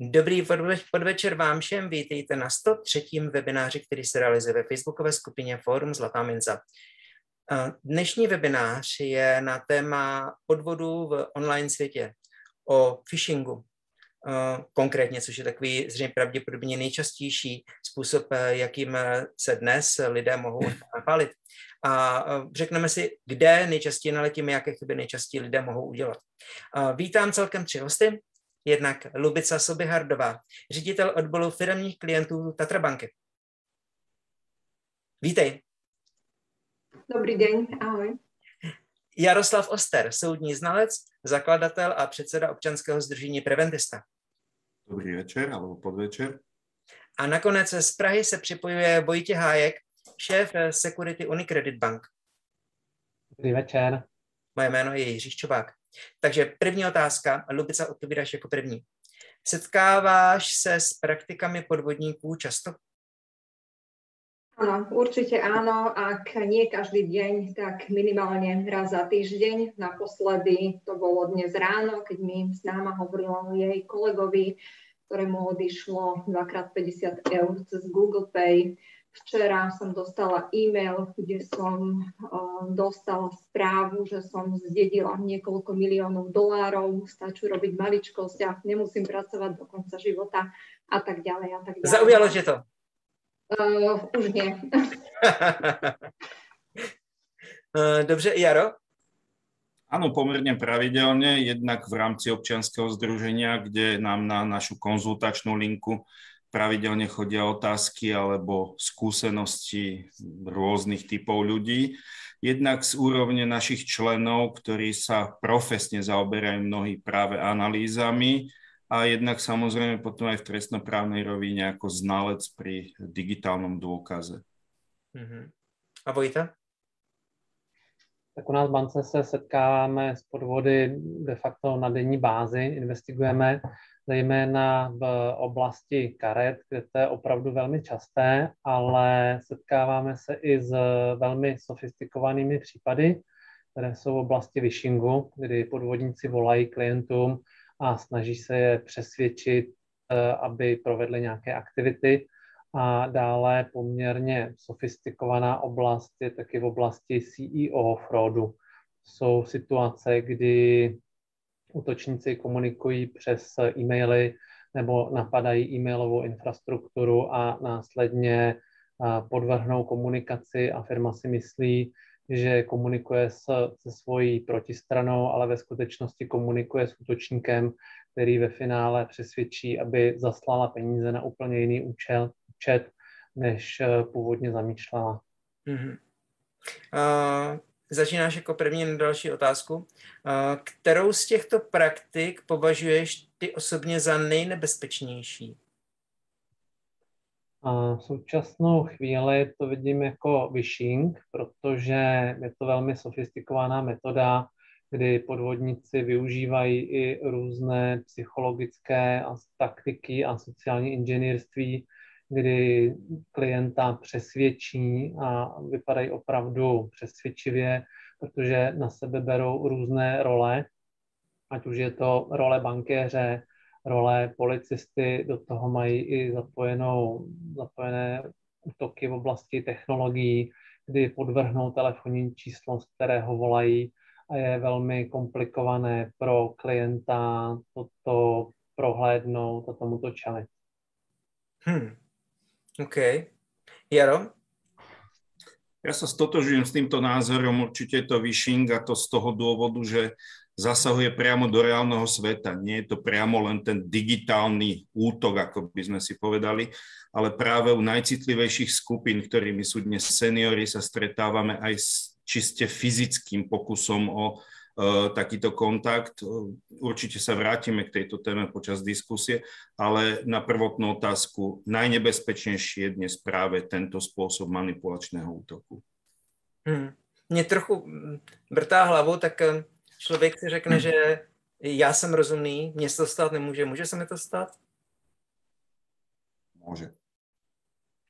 Dobrý podvečer vám všem, vítejte na 103. webináři, který se realizuje ve facebookové skupině Forum Zlatá minca. Dnešní webinář je na téma podvodu v online světě, o phishingu konkrétně, což je takový zřejmě pravděpodobně nejčastější způsob, jakým se dnes lidé mohou napálit. A řekneme si, kde nejčastěji naletíme, jaké chyby nejčastěji lidé mohou udělat. Vítám celkem tři hosty jednak Lubica Sobihardová, ředitel odboru firmních klientů Tatrabanky. Vítej. Dobrý den, ahoj. Jaroslav Oster, soudní znalec, zakladatel a předseda občanského združení Preventista. Dobrý večer alebo podvečer. A nakonec z Prahy se připojuje Vojtě Hájek, šéf Security Unicredit Bank. Dobrý večer. Moje jméno je Jiří Čobák. Takže první otázka, Lubica, odpovídáš jako první. Setkáváš se s praktikami podvodníků často? Áno, určite áno. Ak nie každý deň, tak minimálne raz za týždeň. Naposledy to bolo dnes ráno, keď mi známa hovorila o jej kolegovi, ktorému odišlo 2x50 eur cez Google Pay Včera som dostala e-mail, kde som uh, dostala správu, že som zdedila niekoľko miliónov dolárov, stačí robiť maličkosť a nemusím pracovať do konca života a tak ďalej a tak ďalej. Zaujalo že to? Uh, už nie. Dobře, Jaro? Áno, pomerne pravidelne, jednak v rámci občianského združenia, kde nám na našu konzultačnú linku pravidelne chodia otázky alebo skúsenosti rôznych typov ľudí. Jednak z úrovne našich členov, ktorí sa profesne zaoberajú mnohí práve analýzami a jednak samozrejme potom aj v trestnoprávnej rovine ako znalec pri digitálnom dôkaze. Mm-hmm. A Vojta? Tak u nás v bance se setkáváme s podvody de facto na denní bázi, investigujeme zejména v oblasti karet, kde to je opravdu velmi časté, ale setkáváme se i s velmi sofistikovanými případy, které jsou v oblasti vishingu, kdy podvodníci volají klientům a snaží se je přesvědčit, eh, aby provedli nějaké aktivity. A dále poměrně sofistikovaná oblast je taky v oblasti CEO fraudu. Jsou situace, kdy útočníci komunikují přes e-maily nebo napadají e-mailovou infrastrukturu a následně podvrhnou komunikaci a firma si myslí, že komunikuje s, se svojí protistranou, ale ve skutečnosti komunikuje s útočníkem, který ve finále přesvědčí, aby zaslala peníze na úplně jiný účel, účet, než e, původně zamýšlela. Mm-hmm. Uh, začínáš jako první na další otázku. Kterou z těchto praktik považuješ ty osobně za nejnebezpečnější? A v současnou chvíli to vidím jako phishing, protože je to velmi sofistikovaná metoda, kdy podvodníci využívají i různé psychologické taktiky a sociální inženýrství, kdy klienta přesvědčí a vypadají opravdu přesvědčivě, protože na sebe berou různé role, ať už je to role bankéře, role policisty, do toho mají i zapojenou, zapojené útoky v oblasti technologií, kdy podvrhnou telefonní číslo, z kterého volají a je velmi komplikované pro klienta toto prohlédnout a tomuto čelit. Hmm. OK. Jaro? Ja sa stotožujem s týmto názorom, určite je to vyšing a to z toho dôvodu, že zasahuje priamo do reálneho sveta. Nie je to priamo len ten digitálny útok, ako by sme si povedali, ale práve u najcitlivejších skupín, ktorými sú dnes seniory, sa stretávame aj s čiste fyzickým pokusom o takýto kontakt. Určite sa vrátime k tejto téme počas diskusie, ale na prvotnú otázku najnebezpečnejší je dnes práve tento spôsob manipulačného útoku. Hmm. Mě trochu vrtá hlavu, tak e, člověk si řekne, že já jsem rozumný, mně se to stát nemůže. Může se mi to stát? Může.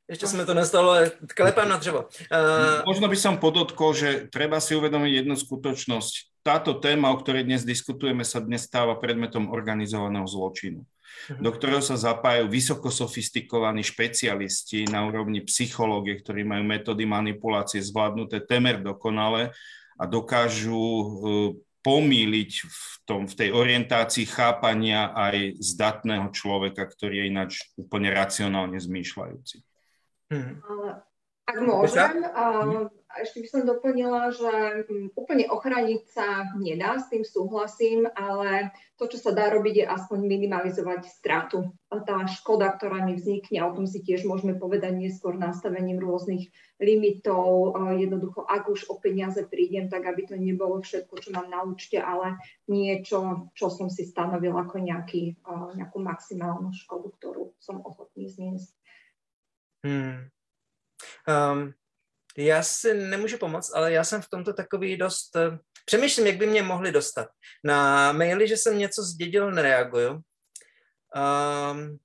Ešte sme to nestalo, klepám na dřevo. Uh... Možno by som podotkol, že treba si uvedomiť jednu skutočnosť. Táto téma, o ktorej dnes diskutujeme, sa dnes stáva predmetom organizovaného zločinu, uh-huh. do ktorého sa zapájajú vysoko sofistikovaní špecialisti na úrovni psychológie, ktorí majú metódy manipulácie zvládnuté temer dokonale a dokážu uh, pomýliť v, tom, v tej orientácii chápania aj zdatného človeka, ktorý je ináč úplne racionálne zmýšľajúci. Hmm. Ak môžem, a ešte by som doplnila, že mm, úplne ochraniť sa nedá, s tým súhlasím, ale to, čo sa dá robiť, je aspoň minimalizovať stratu. A tá škoda, ktorá mi vznikne, o tom si tiež môžeme povedať neskôr nastavením rôznych limitov, jednoducho, ak už o peniaze prídem, tak aby to nebolo všetko, čo mám na účte, ale niečo, čo som si stanovil ako nejaký, nejakú maximálnu škodu, ktorú som ochotný zniesť. Hmm. Um, já si nemůžu pomoct, ale já jsem v tomto takový dost... Uh, přemýšlím, jak by mě mohli dostat. Na maily, že jsem něco zdědil, nereaguju. Um,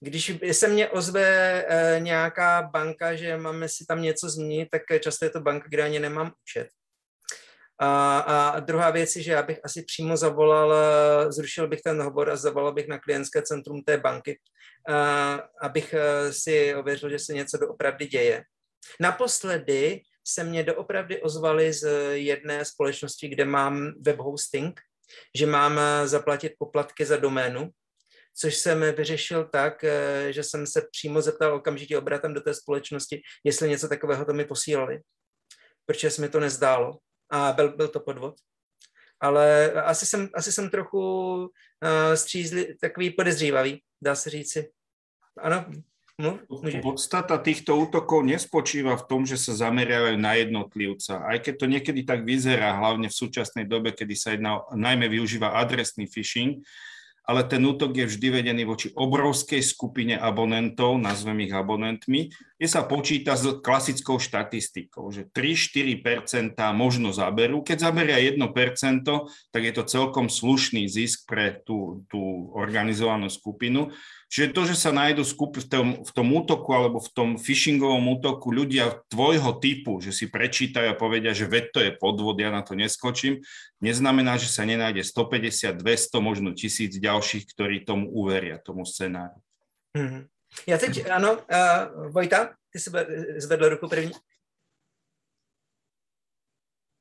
když se mě ozve uh, nějaká banka, že máme si tam něco změnit, tak často je to banka, kde ani nemám účet. A, a druhá věc je, že já bych asi přímo zavolal, zrušil bych ten hovor a zavolal bych na klientské centrum té banky, a, abych e, si ověřil, že se něco doopravdy děje. Naposledy se mě doopravdy ozvali z jedné společnosti, kde mám web hosting, že mám zaplatit poplatky za doménu, což jsem vyřešil tak, že jsem se přímo zeptal okamžitě obratem do té společnosti, jestli něco takového to mi posílali, protože se mi to nezdálo a byl, byl to podvod. Ale asi jsem, asi jsem trochu uh, střízli, takový podezřívavý, dá se říci. Ano, No, Podstata týchto útokov nespočíva v tom, že sa zameriavajú na jednotlivca. Aj keď to niekedy tak vyzerá, hlavne v súčasnej dobe, kedy sa jedná, najmä využíva adresný phishing, ale ten útok je vždy vedený voči obrovskej skupine abonentov, nazvem ich abonentmi, kde sa počíta s klasickou štatistikou, že 3-4% možno zaberú. Keď zaberia 1%, tak je to celkom slušný zisk pre tú, tú organizovanú skupinu. Čiže to, že sa nájdú skup v tom, v tom útoku alebo v tom phishingovom útoku ľudia tvojho typu, že si prečítajú a povedia, že veď to je podvod, ja na to neskočím, neznamená, že sa nenájde 150, 200, možno tisíc ďalších, ktorí tomu uveria, tomu scenáru. Hmm. Já teď, ano, uh, Vojta, ty si zvedl ruku první.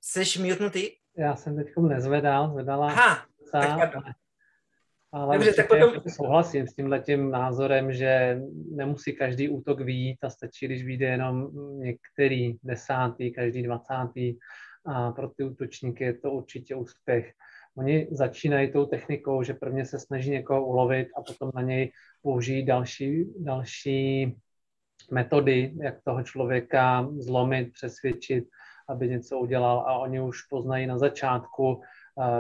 Jsi mutnutý? Já jsem teď nezvedal, zvedala. Aha, tak ale Dobře, tak potom... souhlasím s tímhletím názorem, že nemusí každý útok výjít a stačí, když vyjde jenom některý desátý, každý dvacátý a pro ty útočníky je to určitě úspěch. Oni začínají tou technikou, že prvně se snaží někoho ulovit a potom na něj použijí další, další metody, jak toho člověka zlomit, přesvědčit, aby něco udělal a oni už poznají na začátku,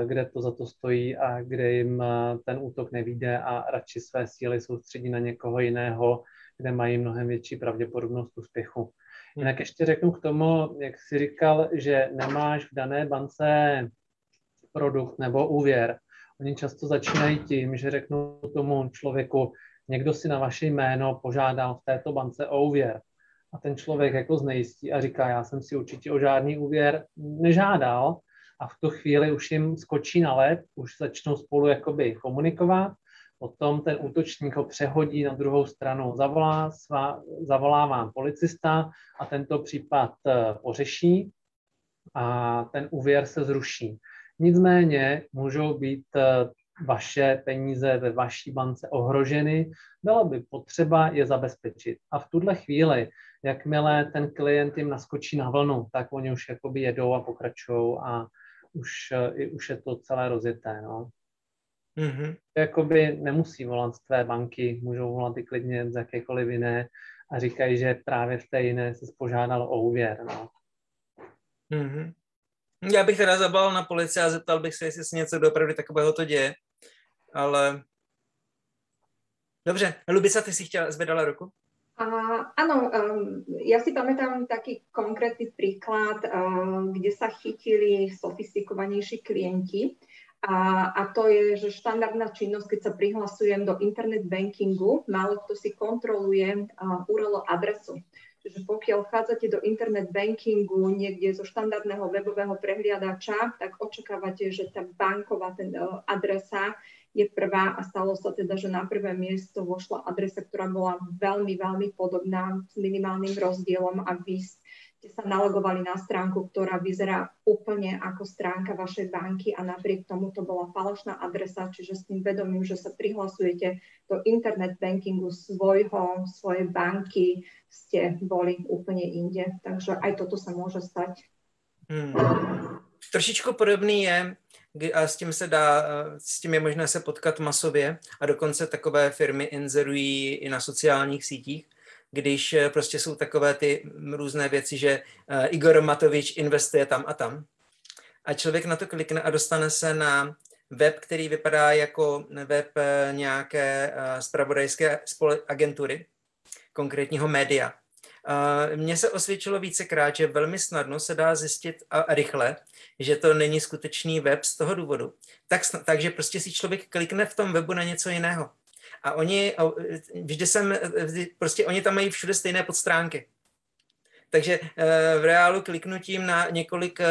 kde to za to stojí a kde jim ten útok nevíde a radši své síly soustředí na někoho jiného, kde mají mnohem větší pravděpodobnost úspěchu. Hmm. Jinak ještě řeknu k tomu, jak jsi říkal, že nemáš v dané bance produkt nebo úvěr. Oni často začínají tím, že řeknou tomu člověku, někdo si na vaše jméno požádal v této bance o úvěr. A ten člověk jako znejistí a říká, já jsem si určitě o žádný úvěr nežádal, a v tu chvíli už jim skočí na led, už začnou spolu jakoby komunikovat, potom ten útočník ho přehodí na druhou stranu, zavolá, svá, zavolá vám policista a tento případ eh, pořeší a ten úvěr se zruší. Nicméně můžou být eh, vaše peníze ve vaší bance ohroženy, bylo by potřeba je zabezpečit. A v tuhle chvíli, jakmile ten klient jim naskočí na vlnu, tak oni už jakoby jedou a pokračují a už, uh, už je to celé rozjeté. No. Mm-hmm. Jakoby nemusí volat z tvé banky, můžou volat i klidně z jakékoliv jiné a říkají, že právě v té jiné se požádal o úvěr. No. Mm-hmm. Já bych teda zabalal na policii a zeptal bych se, jestli se něco dopravdy takového to děje, ale Dobře, Lubica, ty si chtěla, zvedala ruku? A, áno, um, ja si pamätám taký konkrétny príklad, um, kde sa chytili sofistikovanejší klienti a A, to je, že štandardná činnosť, keď sa prihlasujem do internet bankingu, málo kto si kontroluje uh, URL adresu. Čiže pokiaľ vchádzate do internet bankingu niekde zo štandardného webového prehliadača, tak očakávate, že tá banková ten, adresa je prvá a stalo sa teda, že na prvé miesto vošla adresa, ktorá bola veľmi, veľmi podobná s minimálnym rozdielom a vy ste sa nalogovali na stránku, ktorá vyzerá úplne ako stránka vašej banky a napriek tomu to bola falošná adresa, čiže s tým vedomím, že sa prihlasujete do internet bankingu svojho, svojej banky, ste boli úplne inde. Takže aj toto sa môže stať. Hmm. Trošičku podobný je, a s tím se dá, s tím je možné se potkat masově a dokonce takové firmy inzerují i na sociálních sítích když eh, prostě jsou takové ty různé věci, že eh, Igor Matovič investuje tam a tam. A člověk na to klikne a dostane se na web, který vypadá jako web eh, nějaké spravodajské agentury, konkrétního média. Mně se osvědčilo vícekrát, že velmi snadno se dá zjistit a rychle, že to není skutečný web z toho důvodu. Tak, takže prostě si člověk klikne v tom webu na něco jiného. A oni, vždy jsem, vždy, prostě oni tam mají všude stejné podstránky. Takže eh, v reálu kliknutím na několik eh,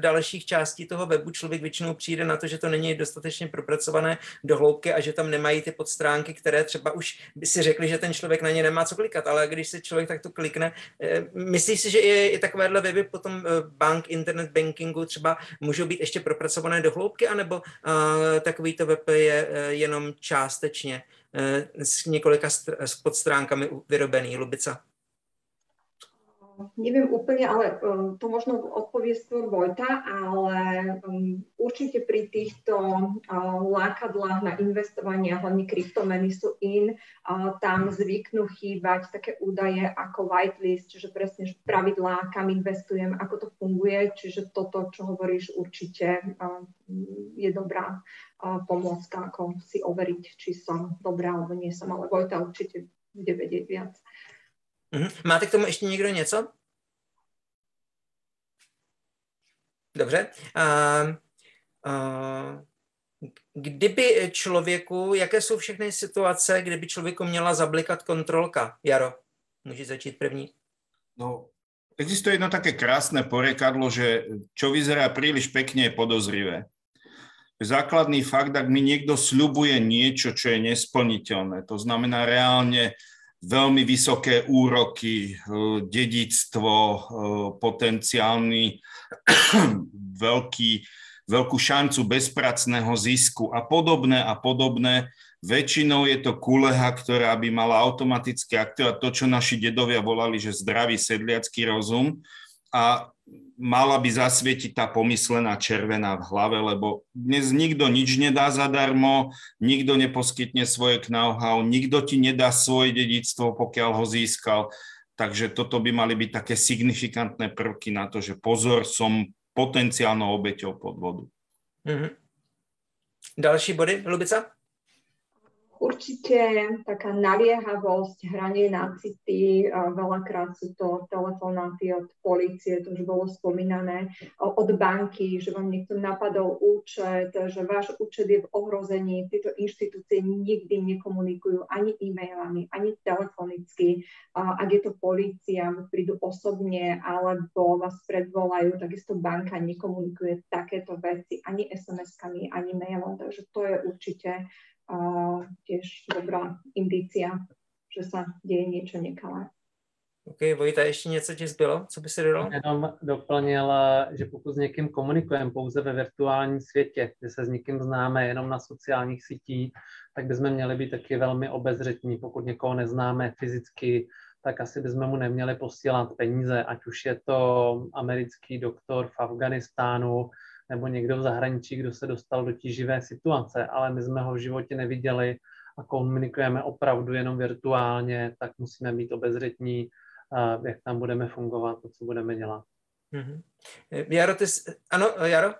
dalších částí toho webu člověk většinou přijde na to, že to není dostatečně propracované do hloubky a že tam nemají ty podstránky, které třeba už by si řekli, že ten člověk na ně nemá co klikat, ale když se člověk takto klikne, eh, myslíš si, že i, i takovéhle weby potom bank, internet bankingu třeba můžou být ještě propracované do hloubky, anebo takovýto web je jenom částečně s několika podstránkami vyrobený, Lubica? Neviem úplne, ale um, to možno odpovie skôr Vojta, ale um, určite pri týchto uh, lákadlách na investovanie, hlavne kryptomeny sú in, tam zvyknú chýbať také údaje ako whitelist, čiže presne pravidlá, kam investujem, ako to funguje, čiže toto, čo hovoríš, určite je dobrá pomôcka, ako si overiť, či som dobrá alebo nie som, ale Vojta určite bude vedieť viac. Mhm. Máte k tomu ještě někdo něco? Dobře. Uh, uh, kdyby člověku, jaké jsou všechny situace, kdyby člověku měla zablikat kontrolka? Jaro, můžeš začít první. No, existuje jedno také krásne porekadlo, že čo vyzerá príliš pekne je podozrivé. Základný fakt, ak mi niekto sľubuje niečo, čo je nesplniteľné, to znamená reálne veľmi vysoké úroky, eh, dedictvo, eh, potenciálny veľký, veľkú šancu bezpracného zisku a podobné a podobné. Väčšinou je to kuleha, ktorá by mala automaticky aktivovať to, čo naši dedovia volali, že zdravý sedliacký rozum a mala by zasvietiť tá pomyslená červená v hlave, lebo dnes nikto nič nedá zadarmo, nikto neposkytne svoje know-how, nikto ti nedá svoje dedictvo, pokiaľ ho získal. Takže toto by mali byť také signifikantné prvky na to, že pozor, som potenciálnou obeťou podvodu. Mm-hmm. Další body, Lubica? Určite taká naliehavosť, hranie na city, veľakrát sú to telefonáty od policie, to už bolo spomínané, od banky, že vám niekto napadol účet, že váš účet je v ohrození. Tieto inštitúcie nikdy nekomunikujú ani e-mailami, ani telefonicky. Ak je to policia, prídu osobne alebo vás predvolajú, takisto banka nekomunikuje takéto veci ani SMS-kami, ani mailom, takže to je určite a tiež dobrá indícia, že sa deje niečo nekalé. OK, Vojta, ještě něco ti zbylo? Co by si dodal? Jenom doplnil, že pokud s někým komunikujeme pouze ve virtuálním světě, kde se s někým známe jenom na sociálních sítích, tak bychom měli být taky velmi obezřetní. Pokud někoho neznáme fyzicky, tak asi bychom mu neměli posílat peníze, ať už je to americký doktor v Afganistánu, nebo někdo v zahraničí, kdo se dostal do tíživé situace, ale my jsme ho v životě neviděli a komunikujeme opravdu jenom virtuálně, tak musíme být obezřetní, jak tam budeme fungovat, to, co budeme dělat. Mm-hmm. Jaro, ty jsi... ano, Jaro?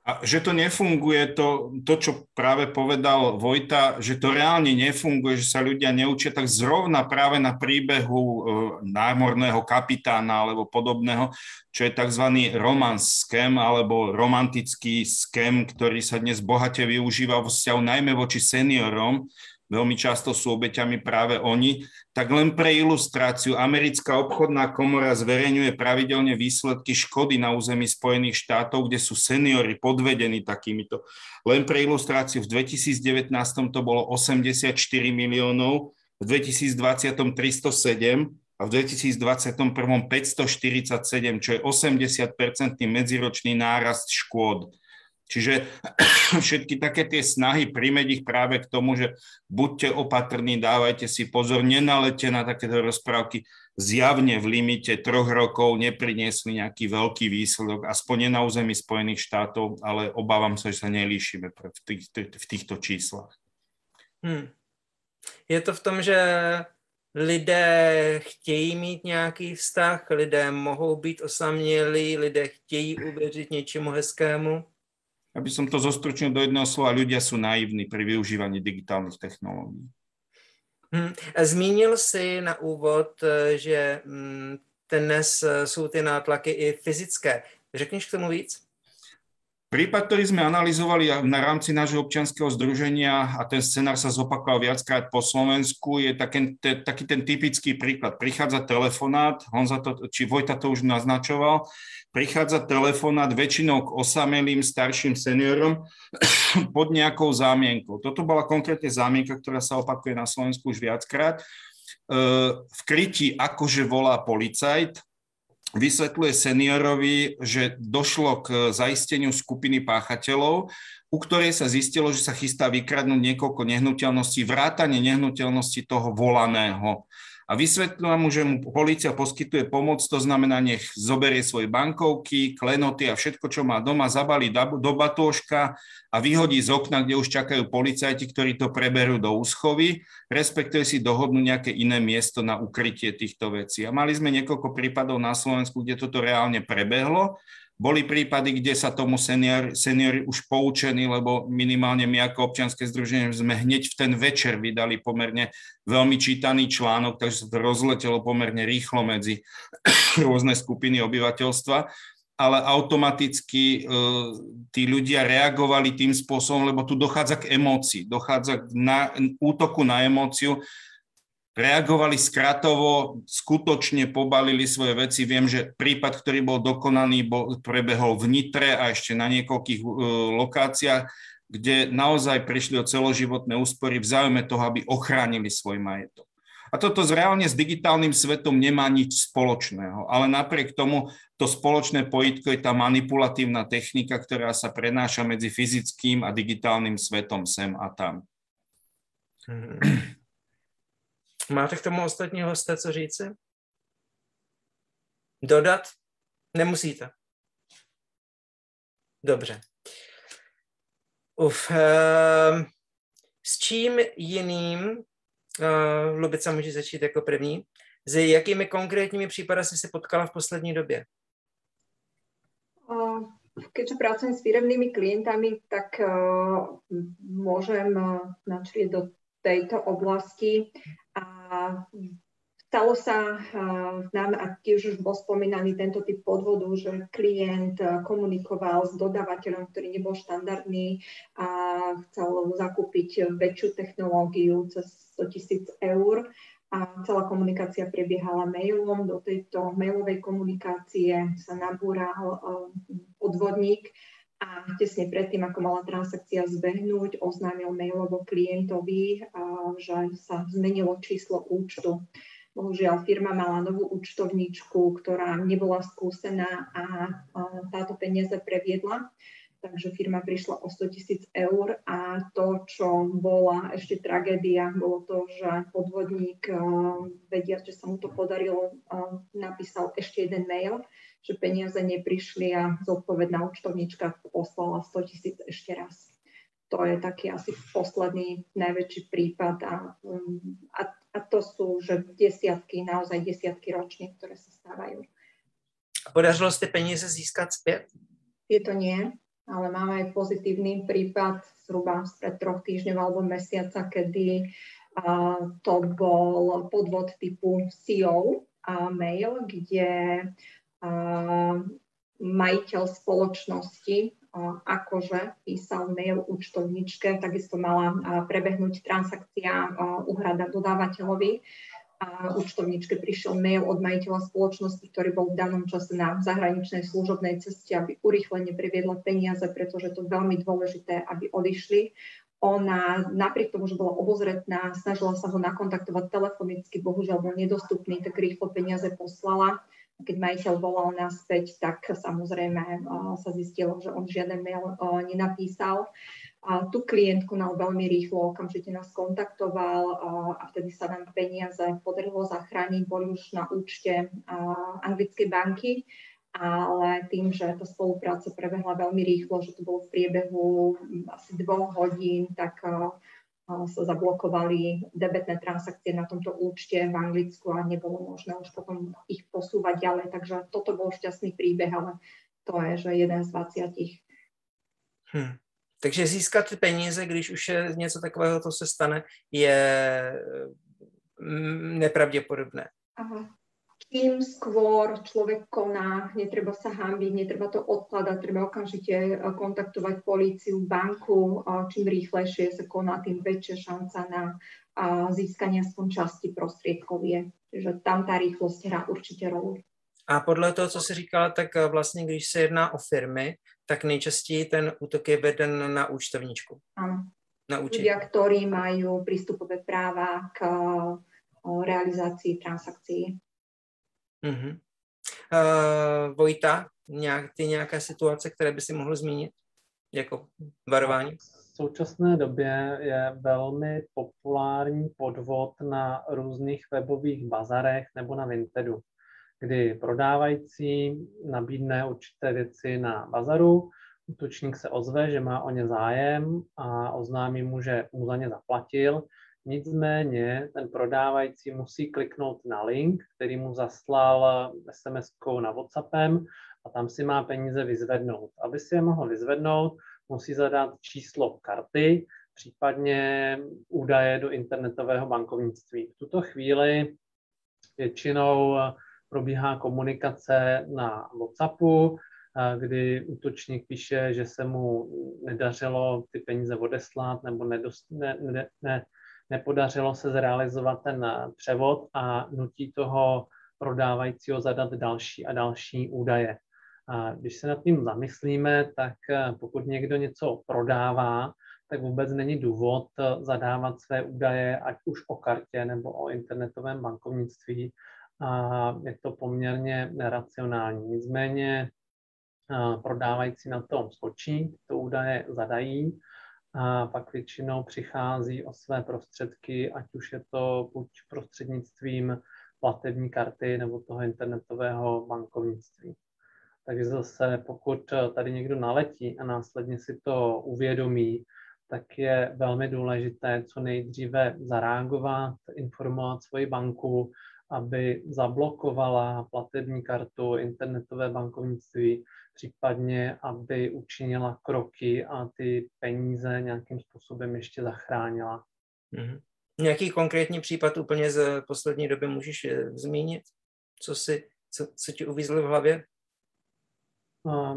A že to nefunguje, to, to, čo práve povedal Vojta, že to reálne nefunguje, že sa ľudia neučia, tak zrovna práve na príbehu e, námorného kapitána alebo podobného, čo je tzv. romance scam alebo romantický scam, ktorý sa dnes bohate využíva vo vzťahu najmä voči seniorom, veľmi často sú obeťami práve oni, tak len pre ilustráciu Americká obchodná komora zverejňuje pravidelne výsledky škody na území Spojených štátov, kde sú seniory podvedení takýmito. Len pre ilustráciu v 2019 to bolo 84 miliónov, v 2020 307 a v 2021 547, čo je 80-percentný medziročný nárast škôd. Čiže všetky také tie snahy primeť ich práve k tomu, že buďte opatrní, dávajte si pozor, nenalete na takéto rozprávky, zjavne v limite troch rokov nepriniesli nejaký veľký výsledok, aspoň nie na území Spojených štátov, ale obávam sa, že sa nelíšime v, tých, v týchto číslach. Hmm. Je to v tom, že lidé chtějí mít nějaký vztah, lidé mohou být osamělí, lidé chtějí uvěřit něčemu hezkému? Aby som to zostručnil do jedného slova, ľudia sú naivní pri využívaní digitálnych technológií. Hmm. Zmínil si na úvod, eh, že mm, dnes eh, jsou ty nátlaky i fyzické. Řekneš k tomu víc? Prípad, ktorý sme analyzovali na rámci nášho občianského združenia a ten scenár sa zopakoval viackrát po Slovensku, je taký, taký ten typický príklad. Prichádza telefonát, Honza to, či Vojta to už naznačoval, prichádza telefonát väčšinou k osamelým starším seniorom pod nejakou zámienkou. Toto bola konkrétne zámienka, ktorá sa opakuje na Slovensku už viackrát. E, v kryti akože volá policajt, vysvetľuje seniorovi, že došlo k zaisteniu skupiny páchateľov, u ktorej sa zistilo, že sa chystá vykradnúť niekoľko nehnuteľností, vrátanie nehnuteľnosti toho volaného a vysvetľujem mu, že mu policia poskytuje pomoc, to znamená, nech zoberie svoje bankovky, klenoty a všetko, čo má doma, zabalí do batôžka a vyhodí z okna, kde už čakajú policajti, ktorí to preberú do úschovy, respektíve si dohodnú nejaké iné miesto na ukrytie týchto vecí. A mali sme niekoľko prípadov na Slovensku, kde toto reálne prebehlo boli prípady, kde sa tomu senior, seniori už poučení, lebo minimálne my ako občianske združenie sme hneď v ten večer vydali pomerne veľmi čítaný článok, takže sa to rozletelo pomerne rýchlo medzi rôzne skupiny obyvateľstva ale automaticky e, tí ľudia reagovali tým spôsobom, lebo tu dochádza k emócii, dochádza k na, útoku na emóciu reagovali skratovo, skutočne pobalili svoje veci. Viem, že prípad, ktorý bol dokonaný, bol, prebehol v Nitre a ešte na niekoľkých uh, lokáciách, kde naozaj prišli o celoživotné úspory v záujme toho, aby ochránili svoj majetok. A toto reálne s digitálnym svetom nemá nič spoločného, ale napriek tomu to spoločné pojitko je tá manipulatívna technika, ktorá sa prenáša medzi fyzickým a digitálnym svetom sem a tam. Mm-hmm. Máte k tomu ostatní hosté co říci? Dodat? Nemusíte. Dobře. Uf, uh, s čím jiným, uh, Lubica může začít jako první, s jakými konkrétními případy jsi se potkala v poslední době? keďže pracujem s firemnými klientami, tak uh, môžem uh, do tejto oblasti. A stalo sa nám, a tiež už bol spomínaný tento typ podvodu, že klient komunikoval s dodávateľom, ktorý nebol štandardný a chcel zakúpiť väčšiu technológiu cez 100 tisíc eur a celá komunikácia prebiehala mailom. Do tejto mailovej komunikácie sa nabúral podvodník a tesne predtým, ako mala transakcia zbehnúť, oznámil mailovo klientovi, že sa zmenilo číslo účtu. Bohužiaľ, firma mala novú účtovničku, ktorá nebola skúsená a táto peniaze previedla. Takže firma prišla o 100 tisíc eur a to, čo bola ešte tragédia, bolo to, že podvodník, vedia, že sa mu to podarilo, napísal ešte jeden mail, že peniaze neprišli a zodpovedná účtovnička poslala 100 tisíc ešte raz. To je taký asi posledný najväčší prípad a, um, a, a to sú že desiatky, naozaj desiatky ročne, ktoré sa stávajú. Podařilo ste peniaze získať späť? Je to nie. ale máme aj pozitívny prípad zhruba spred troch týždňov alebo mesiaca, kedy to bol podvod typu CEO mail, kde majiteľ spoločnosti akože písal mail účtovničke, takisto mala prebehnúť transakcia uhrada dodávateľovi a účtovničke prišiel mail od majiteľa spoločnosti, ktorý bol v danom čase na zahraničnej služobnej ceste, aby urýchlene priviedla peniaze, pretože to je veľmi dôležité, aby odišli. Ona napriek tomu, že bola obozretná, snažila sa ho nakontaktovať telefonicky, bohužiaľ bol nedostupný, tak rýchlo peniaze poslala. Keď majiteľ volal naspäť, tak samozrejme sa zistilo, že on žiaden mail nenapísal. A tú klientku nám veľmi rýchlo okamžite nás kontaktoval a vtedy sa nám peniaze podarilo zachrániť, boli už na účte anglickej banky, ale tým, že tá spolupráca prebehla veľmi rýchlo, že to bolo v priebehu asi dvoch hodín, tak sa zablokovali debetné transakcie na tomto účte v Anglicku a nebolo možné už potom ich posúvať ďalej. Takže toto bol šťastný príbeh, ale to je, že jeden z 20. Hmm. Takže získat peníze, když už je něco takového, to se stane, je mm, nepravděpodobné. Aha. Čím skôr človek koná, netreba sa hambiť, netreba to odkladať, treba okamžite eh, kontaktovať políciu, banku. Čím rýchlejšie sa koná, tým väčšia šanca na získanie aspoň časti prostriedkov je. Čiže tam tá rýchlosť hrá určite rolu. A podle toho, co jsi říkala, tak eh, vlastně, když se jedná o firmy, tak nejčastěji ten útok je veden na účtovníčku. Ano. Na Ľudia, ktorí majú prístupové práva k eh, realizácii transakcií. Uh-huh. Uh, Vojta, nějak, ty nějaké situace, které by si mohl zmínit jako varování? V současné době je velmi populární podvod na různých webových bazarech nebo na Vintedu kdy prodávající nabídne určité věci na bazaru, útočník se ozve, že má o ně zájem a oznámí mu, že mu za ně zaplatil. Nicméně ten prodávající musí kliknout na link, který mu zaslal SMS-kou na WhatsAppem a tam si má peníze vyzvednout. Aby si je mohl vyzvednout, musí zadat číslo karty, případně údaje do internetového bankovnictví. V tuto chvíli většinou probíhá komunikace na WhatsAppu, kdy útočník píše, že se mu nedařilo ty peníze odeslat nebo nedost, ne, ne, ne, nepodařilo se zrealizovat ten převod a nutí toho prodávajícího zadat další a další údaje. A když se nad tím zamyslíme, tak pokud někdo něco prodává, tak vůbec není důvod zadávat své údaje, ať už o kartě nebo o internetovém bankovnictví, a je to poměrně neracionální. Nicméně prodávající na tom skočí, to údaje zadají a pak většinou přichází o své prostředky, ať už je to buď prostřednictvím platební karty nebo toho internetového bankovnictví. Takže zase, pokud tady někdo naletí a následně si to uvědomí, tak je velmi důležité co nejdříve zareagovat, informovat svoji banku, aby zablokovala platební kartu, internetové bankovnictví, případně aby učinila kroky a ty peníze nějakým způsobem ještě zachránila. Mm-hmm. Nějaký konkrétní případ úplně z poslední doby můžeš eh, zmínit? Co, si, co, co ti uvízlo v hlavě?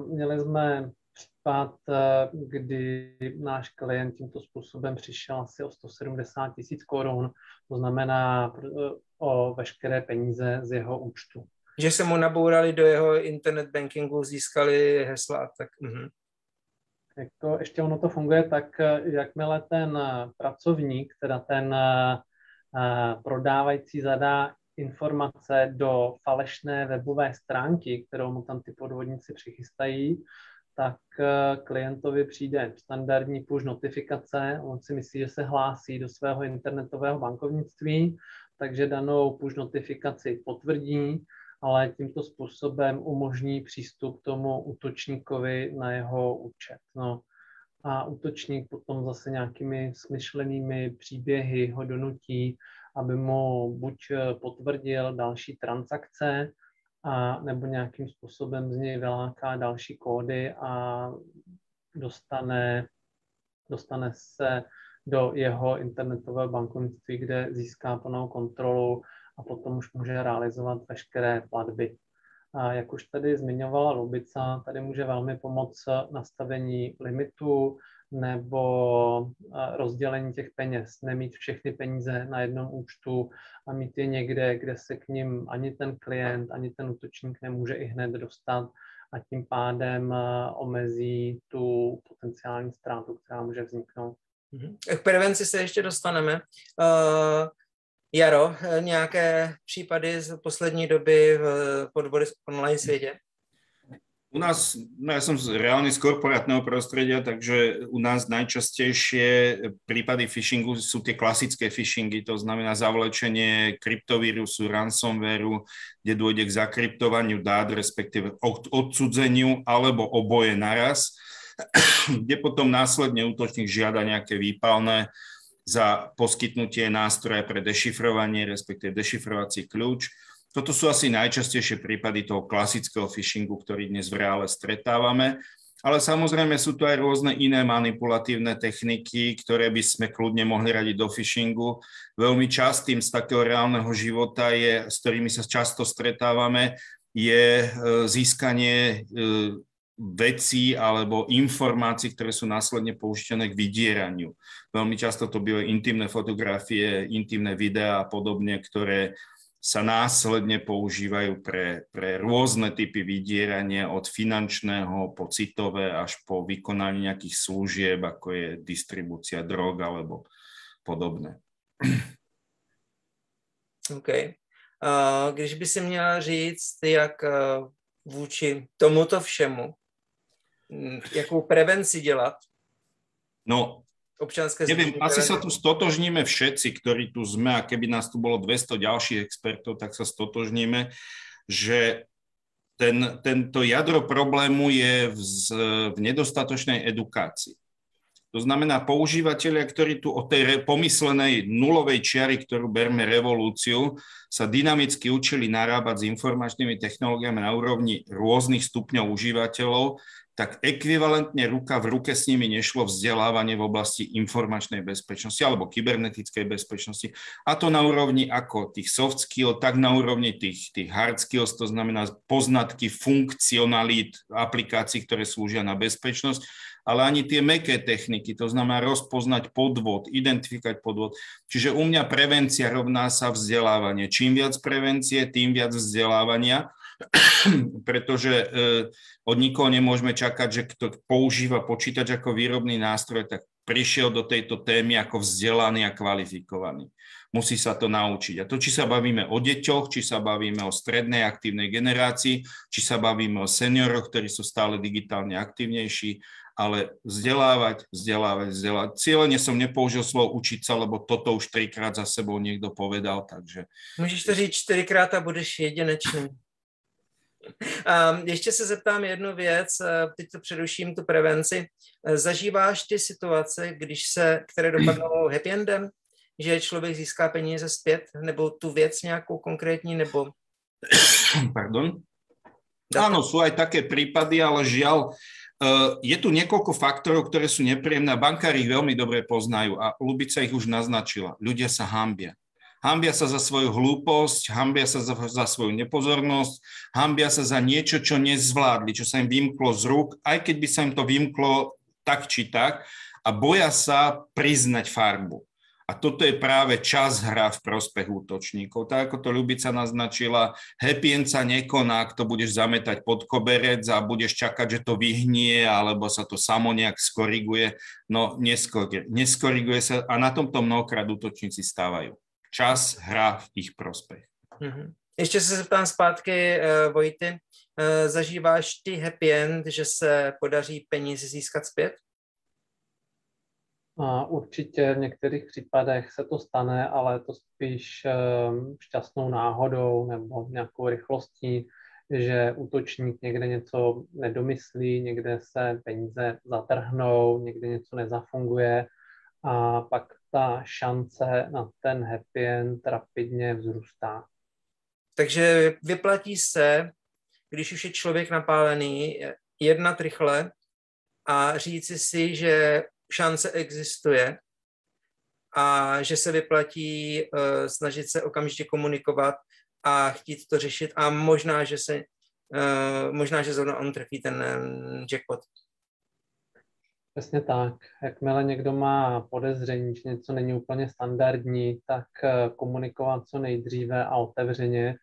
Měli jsme případ, eh, kdy náš klient tímto způsobem přišel asi o 170 tisíc korun, to znamená eh, o veškeré peníze z jeho účtu. Že se mu nabourali do jeho internet bankingu, získali hesla a tak. Mhm. Jako ještě ono to funguje tak, eh, jakmile ten pracovník, teda ten prodávající zadá informace do falešné webové stránky, kterou mu tam ty podvodníci přichystají, tak eh, klientovi přijde standardní push notifikace, on si myslí, že se hlásí do svého internetového bankovnictví, takže danou push notifikaci potvrdí, ale tímto způsobem umožní přístup tomu útočníkovi na jeho účet. No, a útočník potom zase nějakými smyšlenými příběhy ho donutí, aby mu buď eh, potvrdil další transakce, a nebo nějakým způsobem z něj vyláká další kódy a dostane, dostane se do jeho internetového bankovnictví, kde získá plnou kontrolu a potom už může realizovat veškeré platby. A jak už tady zmiňovala Lubica, tady může velmi pomoct nastavení limitu nebo rozdělení těch peněz, nemít všechny peníze na jednom účtu a mít je někde, kde se k ním ani ten klient, ani ten útočník nemůže i hned dostat a tím pádem omezí tu potenciální ztrátu, která může vzniknout. Mhm. K prevenci se ještě dostaneme. Uh, Jaro, nějaké případy z poslední doby v podvody online světě? U nás, no ja som reálne z korporátneho prostredia, takže u nás najčastejšie prípady phishingu sú tie klasické phishingy, to znamená zavlečenie kryptovírusu, ransomwareu, kde dôjde k zakryptovaniu dát, respektíve odcudzeniu alebo oboje naraz, kde potom následne útočník žiada nejaké výpalné za poskytnutie nástroja pre dešifrovanie, respektíve dešifrovací kľúč toto sú asi najčastejšie prípady toho klasického phishingu, ktorý dnes v reále stretávame. Ale samozrejme sú tu aj rôzne iné manipulatívne techniky, ktoré by sme kľudne mohli radiť do phishingu. Veľmi častým z takého reálneho života, je, s ktorými sa často stretávame, je e, získanie e, vecí alebo informácií, ktoré sú následne použiteľné k vydieraniu. Veľmi často to byly intimné fotografie, intimné videá a podobne, ktoré sa následne používajú pre, pre rôzne typy vydierania od finančného po citové až po vykonanie nejakých služieb, ako je distribúcia drog alebo podobné. OK. Uh, když by si měla říct, jak uh, vůči tomuto všemu, jakou prevenci dělat? No, občianske Neviem, asi sa tu stotožníme všetci, ktorí tu sme a keby nás tu bolo 200 ďalších expertov, tak sa stotožníme, že ten, tento jadro problému je v, v nedostatočnej edukácii. To znamená, používateľia, ktorí tu o tej pomyslenej nulovej čiary, ktorú berme revolúciu, sa dynamicky učili narábať s informačnými technológiami na úrovni rôznych stupňov užívateľov, tak ekvivalentne ruka v ruke s nimi nešlo vzdelávanie v oblasti informačnej bezpečnosti alebo kybernetickej bezpečnosti. A to na úrovni ako tých soft skill, tak na úrovni tých, tých hard skills, to znamená poznatky funkcionalít aplikácií, ktoré slúžia na bezpečnosť, ale ani tie meké techniky, to znamená rozpoznať podvod, identifikovať podvod. Čiže u mňa prevencia rovná sa vzdelávanie. Čím viac prevencie, tým viac vzdelávania pretože e, od nikoho nemôžeme čakať, že kto používa počítač ako výrobný nástroj, tak prišiel do tejto témy ako vzdelaný a kvalifikovaný. Musí sa to naučiť. A to, či sa bavíme o deťoch, či sa bavíme o strednej aktívnej generácii, či sa bavíme o senioroch, ktorí sú stále digitálne aktívnejší, ale vzdelávať, vzdelávať, vzdelávať. Cílene som nepoužil slovo učiť sa, lebo toto už trikrát za sebou niekto povedal, takže... Můžeš to říct čtyřikrát a budeš jedinečný. A ještě se zeptám jednu věc, teď to předuším tu prevenci. Zažíváš ty situace, když se, které dopadnou happy endem, že člověk získá peníze zpět, nebo tu věc nějakou konkrétní, nebo... Pardon? Áno, sú aj také prípady, ale žiaľ, je tu niekoľko faktorov, ktoré sú nepríjemné. Bankári ich veľmi dobre poznajú a Lubica ich už naznačila. Ľudia sa hambia. Hambia sa za svoju hlúposť, hambia sa za, za svoju nepozornosť, hambia sa za niečo, čo nezvládli, čo sa im vymklo z rúk, aj keď by sa im to vymklo tak či tak a boja sa priznať farbu. A toto je práve čas hra v prospech útočníkov. Tak ako to Ľubica naznačila, happy end sa nekoná, ak to budeš zametať pod koberec a budeš čakať, že to vyhnie, alebo sa to samo nejak skoriguje. No, neskoriguje sa a na tomto mnohokrát útočníci stávajú čas hra v ich prospech. Mm-hmm. Ještě se zeptám zpátky, uh, Vojty. Uh, zažíváš ty happy end, že se podaří peníze získat zpět? A určitě v některých případech se to stane, ale to spíš um, šťastnou náhodou nebo nějakou rychlostí, že útočník někde něco nedomyslí, někde se peníze zatrhnou, někde něco nezafunguje a pak ta šance na ten happy end rapidně vzrůstá. Takže vyplatí se, když už je člověk napálený, jednat rychle a říci si, že šance existuje a že se vyplatí uh, snažit se okamžitě komunikovat a chtít to řešit a možná, že se uh, možná, že zrovna on trefí ten um, jackpot. Přesně tak. Jakmile někdo má podezření, že něco není úplně standardní, tak komunikovat co nejdříve a otevřeně,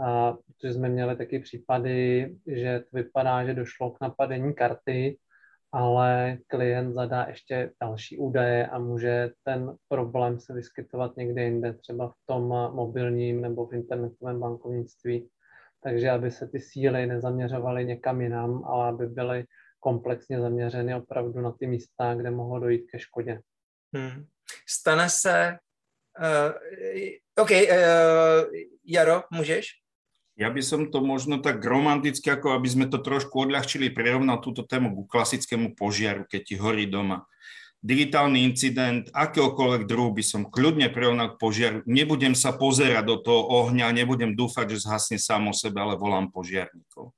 a, protože jsme měli taky případy, že to vypadá, že došlo k napadení karty, ale klient zadá ještě další údaje a může ten problém se vyskytovat někde jinde, třeba v tom mobilním nebo v internetovém bankovnictví. Takže aby se ty síly nezaměřovaly někam jinam, ale aby byly komplexně zaměřeny opravdu na ty místa, kde mohlo dojít ke škodě. Hmm. Stane se... Uh, OK, uh, Jaro, můžeš? Ja by som to možno tak romanticky, ako aby sme to trošku odľahčili, prirovnal túto tému ku klasickému požiaru, keď ti horí doma. Digitálny incident, akéhokoľvek druhu by som kľudne prirovnal k požiaru. Nebudem sa pozerať do toho ohňa, nebudem dúfať, že zhasne sám o sebe, ale volám požiarníkov.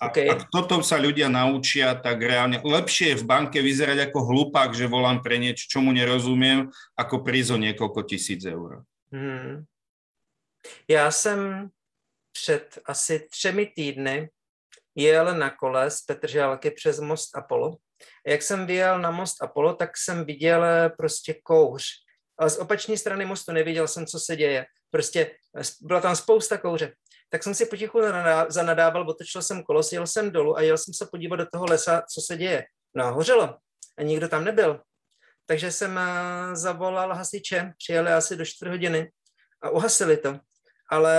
Hmm. Okay. A, toto sa ľudia naučia, tak reálne lepšie je v banke vyzerať ako hlupák, že volám pre niečo, čomu nerozumiem, ako prísť o niekoľko tisíc eur. Hmm. Já jsem před asi třemi týdny jel na kole z Petržálky přes most Apollo. Jak jsem vyjel na most Apollo, tak jsem viděl prostě kouř. Ale z opačné strany mostu neviděl jsem, co se děje. Prostě byla tam spousta kouře. Tak jsem si potichu zanadával, otočil jsem kolo, jel jsem dolů a jel jsem se podívat do toho lesa, co se děje. No a hořelo a nikdo tam nebyl. Takže jsem eh, zavolal hasiče, přijeli asi do čtvrt hodiny a uhasili to ale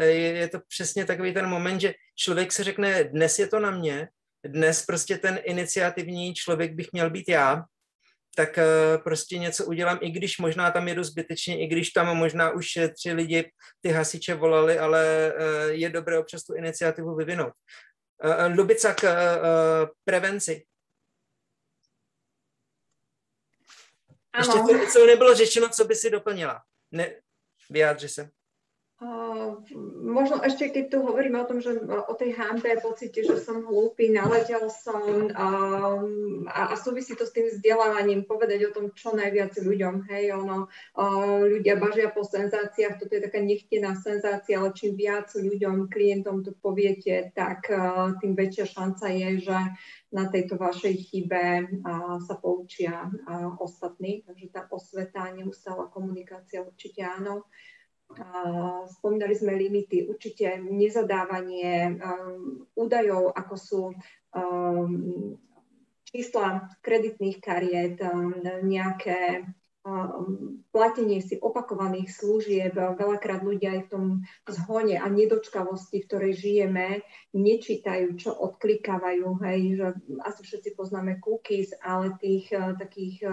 je, to přesně takový ten moment, že člověk se řekne, dnes je to na mě, dnes prostě ten iniciativní člověk bych měl být já, tak eh, prostě něco udělám, i když možná tam jedu zbytečně, i když tam možná už tři lidi ty hasiče volali, ale eh, je dobré občas tu iniciativu vyvinout. Eh, Lubica k prevenci. Ano. Ještě to, co nebylo řečeno, co by si doplnila. Ne, vyjádři se. Možno ešte, keď tu hovoríme o tom, že o tej hambe, pocite, že som hlúpy, naletel som um, a, a súvisí to s tým vzdelávaním, povedať o tom čo najviac ľuďom, hej, ono, uh, ľudia bažia po senzáciách, toto je taká nechtená senzácia, ale čím viac ľuďom, klientom to poviete, tak uh, tým väčšia šanca je, že na tejto vašej chybe uh, sa poučia uh, ostatní, takže tá osveta, neustála komunikácia určite áno. Spomínali sme limity, určite nezadávanie um, údajov, ako sú um, čísla kreditných kariet, um, nejaké platenie si opakovaných služieb. Veľakrát ľudia aj v tom zhone a nedočkavosti, v ktorej žijeme, nečítajú, čo odklikávajú. Hej, že asi všetci poznáme cookies, ale tých uh, takých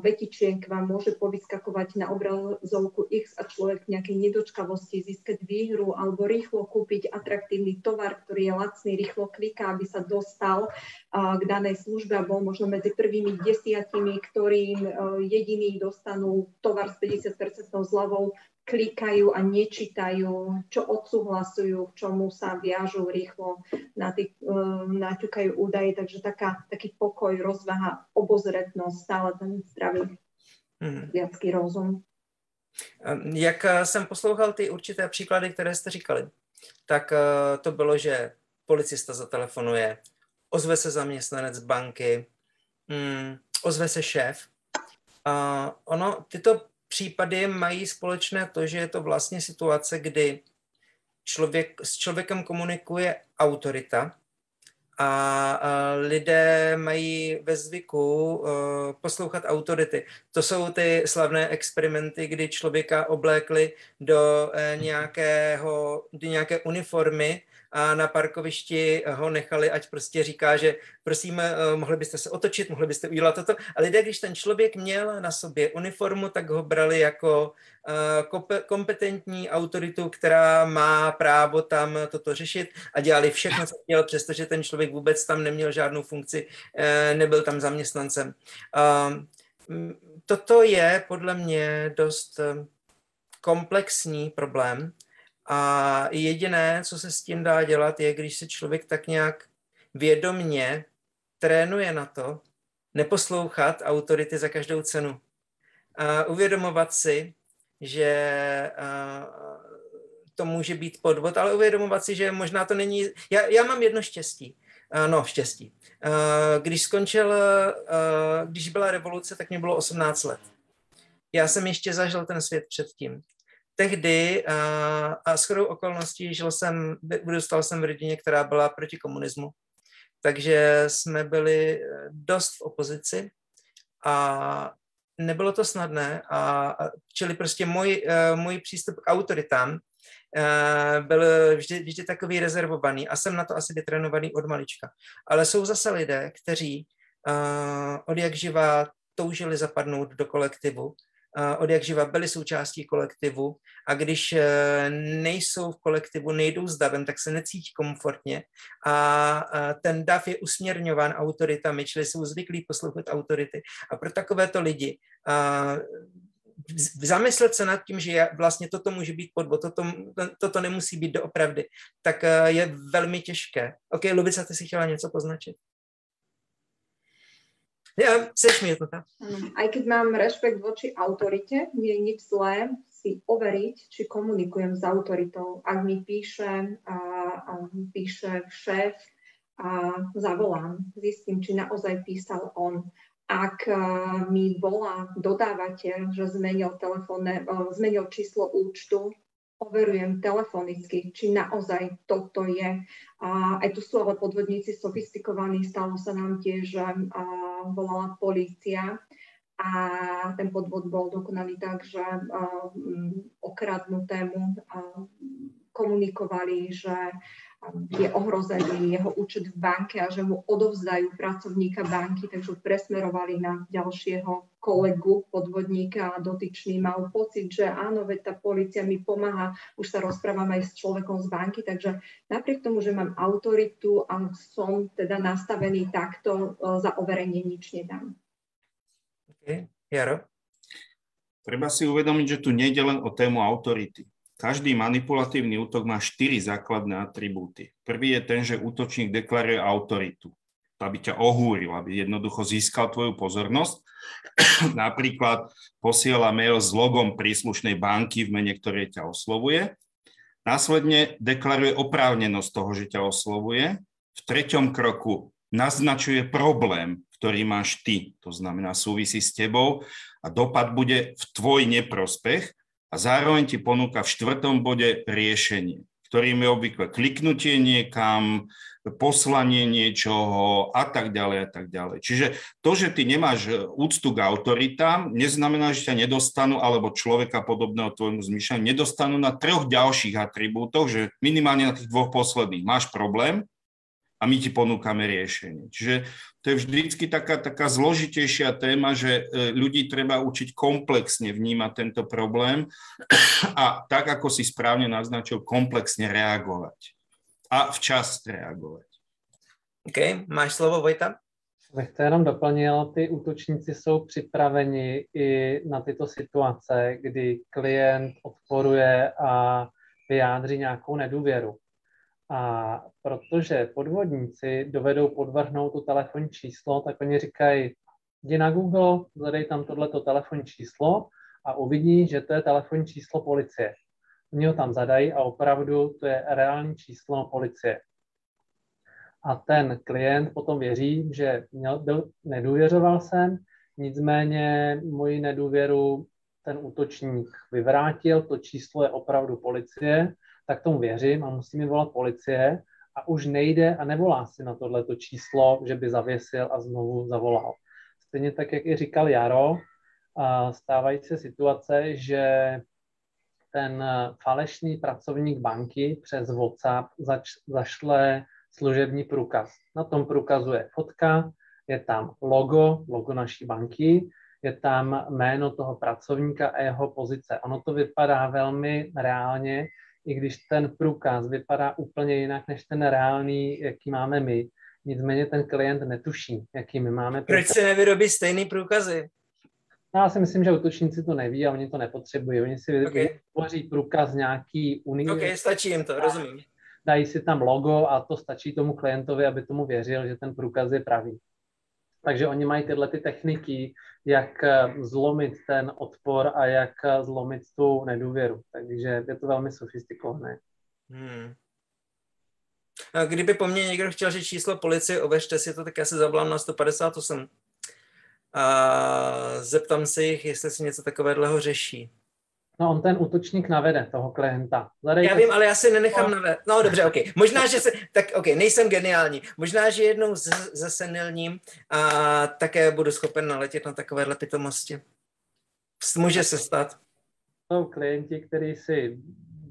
vetičiek vám môže povyskakovať na obrazovku X a človek v nejakej nedočkavosti získať výhru alebo rýchlo kúpiť atraktívny tovar, ktorý je lacný, rýchlo kliká, aby sa dostal k danej službe a bol možno medzi prvými desiatimi, ktorým e, jediní dostanú tovar s 50% zľavou klikajú a nečítajú, čo odsúhlasujú, k čomu sa viažú rýchlo, um, naťukajú údaje, takže taká, taký pokoj, rozvaha, obozretnosť, stále ten zdravý hmm. lidský rozum. Jak eh, jsem poslouchal ty určité příklady, které jste říkali, tak eh, to bylo, že policista zatelefonuje, ozve se zaměstnanec banky, mm, ozve se šéf. Ono, tyto případy mají společné to, že je to vlastně situace, kdy člověk, s člověkem komunikuje autorita a, lidé mají ve zvyku uh, poslouchat autority. To jsou ty slavné experimenty, kdy člověka oblékli do uh, nějakého, do nějaké uniformy a na parkovišti ho nechali, ať prostě říká, že prosím, eh, mohli byste se otočit, mohli byste udělat toto. A lidé, když ten člověk měl na sobě uniformu, tak ho brali jako eh, kompetentní autoritu, která má právo tam toto řešit a dělali všechno, co chtěl, přestože ten člověk vůbec tam neměl žádnou funkci, eh, nebyl tam zaměstnancem. Toto je podle mě dost komplexní problém, a jediné, co se s tím dá dělat, je, když se člověk tak nějak vědomně trénuje na to, neposlouchat autority za každou cenu. A uvědomovat si, že to může být podvod, ale uvědomovat si, že možná to není... Já, já mám jedno štěstí. No, štěstí. Když skončil, když byla revoluce, tak mě bylo 18 let. Já jsem ještě zažil ten svět předtím. Tehdy a shodou okolností žil jsem, vyrůstal jsem v rodině, která byla proti komunismu. Takže jsme byli dost v opozici a nebylo to snadné a, čili prostě můj, uh, můj přístup k autoritám uh, byl vždy, vždy takový rezervovaný a jsem na to asi vytrénovaný od malička. Ale jsou zase lidé, kteří uh, od jak živa toužili zapadnout do kolektivu od jak živa byli součástí kolektivu a když e, nejsou v kolektivu, nejdou s davem, tak se necítí komfortně a ten dav je usměrňován autoritami, čili jsou zvyklí poslouchat autority. A pro takovéto lidi zamyslet se nad tím, že vlastně toto může být podvod, toto, toto nemusí být doopravdy, tak e, je velmi těžké. OK, Lubica, ty si chtěla něco poznačit? Ja, chceš mi tam. Aj keď mám rešpekt voči autorite, nie je nič zlé si overiť, či komunikujem s autoritou. Ak mi píše, a, a píše šéf, a zavolám, zistím, či naozaj písal on. Ak mi volá dodávateľ, že zmenil, telefónne, zmenil číslo účtu, overujem telefonicky, či naozaj toto je. A aj tu sú ale podvodníci sofistikovaní, stalo sa nám tiež, že volala polícia a ten podvod bol dokonaný tak, že okradnutému komunikovali, že je ohrozený jeho účet v banke a že mu odovzdajú pracovníka banky, takže ho presmerovali na ďalšieho kolegu podvodníka a dotyčný mal pocit, že áno, veď tá policia mi pomáha, už sa rozprávam aj s človekom z banky, takže napriek tomu, že mám autoritu a som teda nastavený takto, e, za overenie nič nedám. Okay. Jaro? Treba si uvedomiť, že tu nejde len o tému autority. Každý manipulatívny útok má štyri základné atribúty. Prvý je ten, že útočník deklaruje autoritu, aby ťa ohúril, aby jednoducho získal tvoju pozornosť. Napríklad posiela mail s logom príslušnej banky v mene, ktorej ťa oslovuje. Následne deklaruje oprávnenosť toho, že ťa oslovuje. V treťom kroku naznačuje problém, ktorý máš ty, to znamená súvisí s tebou a dopad bude v tvoj neprospech a zároveň ti ponúka v štvrtom bode riešenie, ktorým je obvykle kliknutie niekam, poslanie niečoho a tak ďalej a tak ďalej. Čiže to, že ty nemáš úctu k autoritám, neznamená, že ťa nedostanú, alebo človeka podobného tvojmu zmýšľaniu, nedostanú na troch ďalších atribútoch, že minimálne na tých dvoch posledných máš problém, a my ti ponúkame riešenie. Čiže to je vždycky taká, taká zložitejšia téma, že e, ľudí treba učiť komplexne vnímať tento problém a tak, ako si správne naznačil, komplexne reagovať a včas reagovať. OK, máš slovo, Vojta? Bych to jenom doplnil, ty útočníci jsou připraveni i na tyto situace, kdy klient odporuje a vyjádří nějakou nedůvěru. A protože podvodníci dovedou podvrhnout to telefonní číslo, tak oni říkají, jdi na Google, zadej tam tohleto telefonní číslo a uvidí, že to je telefonní číslo policie. Oni ho tam zadají a opravdu to je reální číslo policie. A ten klient potom věří, že měl, byl, nedůvěřoval jsem, nicméně moji nedůvěru ten útočník vyvrátil, to číslo je opravdu policie tak tomu věřím a musím mi volat policie a už nejde a nevolá si na tohleto číslo, že by zavěsil a znovu zavolal. Stejně tak, jak i říkal Jaro, stávající situace, že ten falešný pracovník banky přes WhatsApp zač, zašle služební průkaz. Na tom průkazu je fotka, je tam logo, logo naší banky, je tam jméno toho pracovníka a jeho pozice. Ono to vypadá velmi reálně, i když ten průkaz vypadá úplně jinak než ten reálný, jaký máme my. Nicméně ten klient netuší, jaký my máme průkaz. Proč se nevyrobí stejný průkazy? No, já si myslím, že útočníci to neví a oni to nepotřebují. Oni si okay. vytvoří průkaz nějaký unii. Ok, stačí jim to, rozumím. dají si tam logo a to stačí tomu klientovi, aby tomu věřil, že ten průkaz je pravý. Takže oni mají tyhle ty techniky, jak eh, zlomit ten odpor a jak eh, zlomit tu nedůvěru. Takže je to velmi sofistikované. Hmm. A kdyby po mně někdo chtěl, že číslo policie, ověřte si to, tak já se zavolám na 158 a zeptám se jich, jestli si něco takového řeší. No on ten útočník navede toho klienta. Hledejte já vím, ale já si nenechám navést. No dobře, ok. Možná, že se, tak ok, nejsem geniální. Možná, že jednou zasenilním a také budu schopen naletět na takovéhle pitomosti. Může se stát. Jsou klienti, kteří si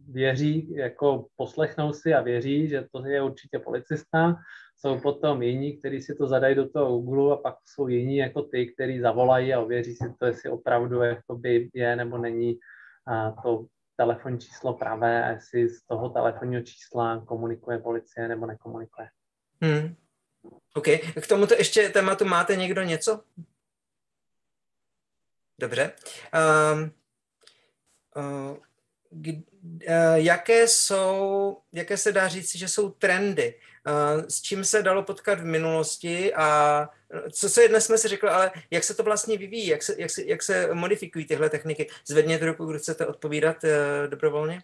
věří, jako poslechnou si a věří, že to je určitě policista. Jsou potom jiní, kteří si to zadají do toho Google a pak jsou jiní jako ty, kteří zavolají a ověří si to, jestli opravdu jakoby je nebo není to telefonní číslo pravé a jestli z toho telefonního čísla komunikuje policie nebo nekomunikuje. Hmm. OK. K tomuto ještě tématu máte někdo něco? Dobře. Um, uh, Eh, jaké jsou, jaké se dá říct, že jsou trendy, s čím se dalo potkat v minulosti a eh, co se dnes jsme si řekli, ale jak se to vlastně vyvíjí, jak se, jak se, jak se modifikují tyhle techniky. Zvedněte ruku, kdo chcete odpovídat dobrovolně.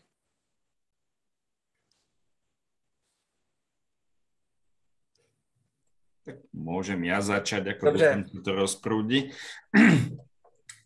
Tak môžem ja začať, ako to rozprúdi.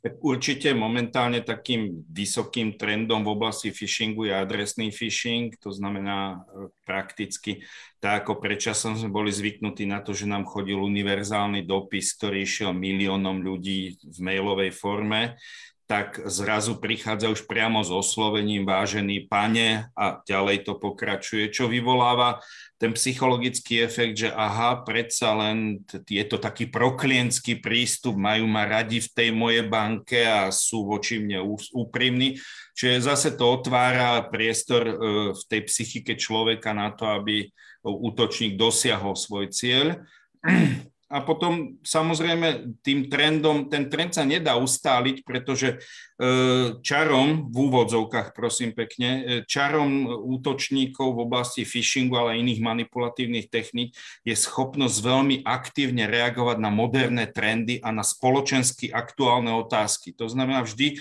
Tak určite momentálne takým vysokým trendom v oblasti phishingu je adresný phishing, to znamená e, prakticky tak ako predčasom sme boli zvyknutí na to, že nám chodil univerzálny dopis, ktorý išiel miliónom ľudí v mailovej forme, tak zrazu prichádza už priamo s oslovením vážený pane a ďalej to pokračuje, čo vyvoláva ten psychologický efekt, že aha, predsa len je to taký proklientský prístup, majú ma radi v tej mojej banke a sú voči mne úprimní. Čiže zase to otvára priestor e, v tej psychike človeka na to, aby útočník dosiahol svoj cieľ a potom samozrejme tým trendom, ten trend sa nedá ustáliť, pretože e, čarom, v úvodzovkách prosím pekne, e, čarom útočníkov v oblasti phishingu, ale iných manipulatívnych techník je schopnosť veľmi aktívne reagovať na moderné trendy a na spoločensky aktuálne otázky. To znamená vždy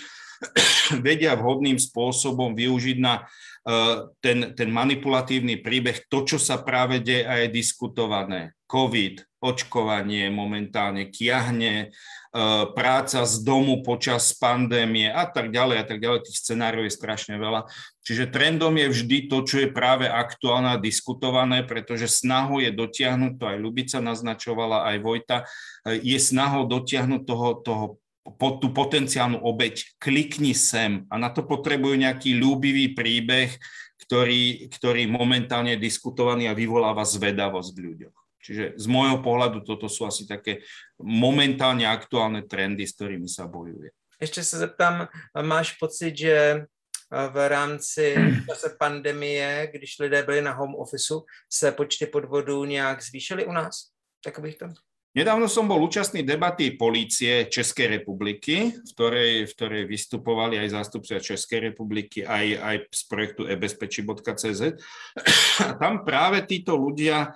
vedia vhodným spôsobom využiť na e, ten, ten manipulatívny príbeh, to, čo sa práve deje a je diskutované. COVID, očkovanie momentálne kiahne, e, práca z domu počas pandémie a tak ďalej a tak ďalej. Tých scenárov je strašne veľa. Čiže trendom je vždy to, čo je práve aktuálne a diskutované, pretože snahou je dotiahnuť, to aj Lubica naznačovala, aj Vojta, e, je snahou dotiahnuť toho, toho po, tú potenciálnu obeď, klikni sem a na to potrebujú nejaký ľúbivý príbeh, ktorý, ktorý momentálne je diskutovaný a vyvoláva zvedavosť v ľuďoch. Čiže z môjho pohľadu toto sú asi také momentálne aktuálne trendy, s ktorými sa bojuje. Ještě se zeptám, máš pocit, že v rámci čase pandemie, když lidé byli na home office, se počty podvodů nějak zvýšily u nás? Tak bych to... Nedávno som bol účastný debaty polície Českej republiky, v ktorej, v ktorej vystupovali aj zástupcia Českej republiky, aj, aj z projektu ebezpeči.cz. A tam práve títo ľudia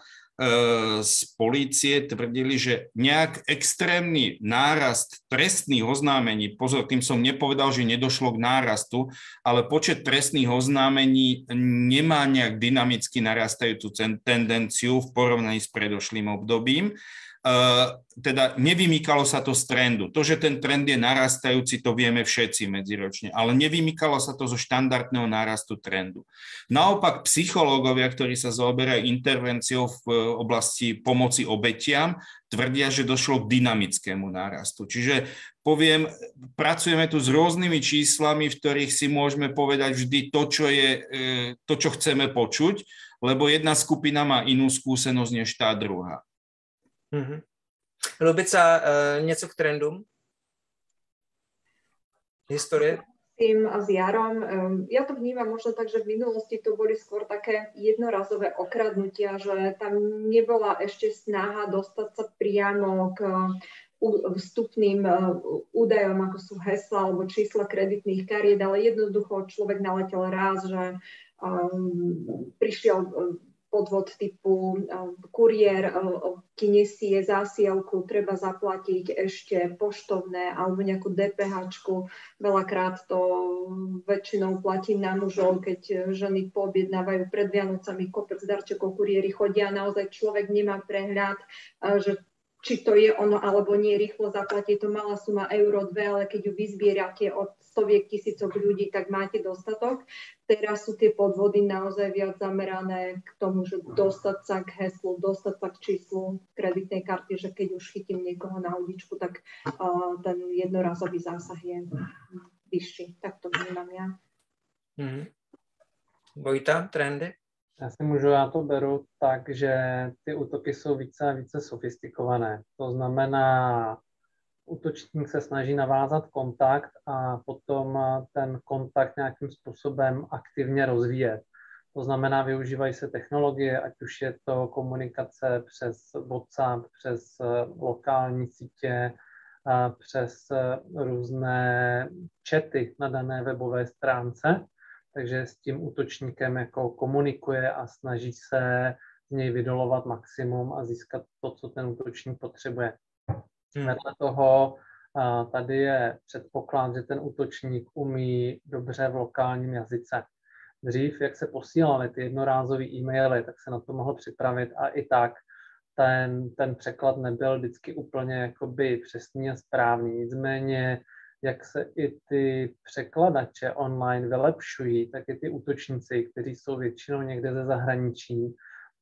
z polície tvrdili, že nejak extrémny nárast trestných oznámení, pozor, tým som nepovedal, že nedošlo k nárastu, ale počet trestných oznámení nemá nejak dynamicky narastajúcu tendenciu v porovnaní s predošlým obdobím. Eh, teda nevymýkalo sa to z trendu. To, že ten trend je narastajúci, to vieme všetci medziročne, ale nevymýkalo sa to zo štandardného nárastu trendu. Naopak psychológovia, ktorí sa zaoberajú intervenciou v eh, oblasti pomoci obetiam, tvrdia, že došlo k dynamickému nárastu. Čiže poviem, pracujeme tu s rôznymi číslami, v ktorých si môžeme povedať vždy to, čo, je, eh, to, čo chceme počuť, lebo jedna skupina má inú skúsenosť než tá druhá. Mm-hmm. Lubica, uh, něco k trendům? Historie? tým a s Jarom. Ja to vnímam možno tak, že v minulosti to boli skôr také jednorazové okradnutia, že tam nebola ešte snaha dostať sa priamo k vstupným e, údajom, ako sú hesla alebo čísla kreditných kariet, ale jednoducho človek naletel raz, že um, prišiel podvod typu kuriér ti nesie zásielku, treba zaplatiť ešte poštovné alebo nejakú DPH. Veľakrát to väčšinou platím na mužov, keď ženy poobjednávajú pred Vianocami kopec darčekov, kuriéry chodia, naozaj človek nemá prehľad, že či to je ono alebo nie, rýchlo zaplatí to malá suma euro, dve, ale keď ju vyzbierate od stoviek tisícok ľudí, tak máte dostatok. Teraz sú tie podvody naozaj viac zamerané k tomu, že dostať sa k heslu, dostať sa k číslu kreditnej karty, že keď už chytím niekoho na uličku, tak uh, ten jednorazový zásah je vyšší. Tak to vnímam ja. Mm-hmm. Vojta, trendy? Já si můžu, já to beru tak, že ty útoky jsou více a více sofistikované. To znamená, útočník se snaží navázat kontakt a potom ten kontakt nějakým způsobem aktivně rozvíjet. To znamená, využívají se technologie, ať už je to komunikace přes WhatsApp, přes lokální sítě, přes různé chaty na dané webové stránce takže s tím útočníkem jako komunikuje a snaží se z něj vydolovat maximum a získat to, co ten útočník potřebuje. Vedle toho tady je předpoklad, že ten útočník umí dobře v lokálním jazyce. Dřív, jak se posílaly ty jednorázové e-maily, tak se na to mohl připravit a i tak ten, ten překlad nebyl vždycky úplně jakoby přesný a správný. Nicméně jak se i ty překladače online vylepšují, tak i ty útočníci, kteří jsou většinou někde ze zahraničí,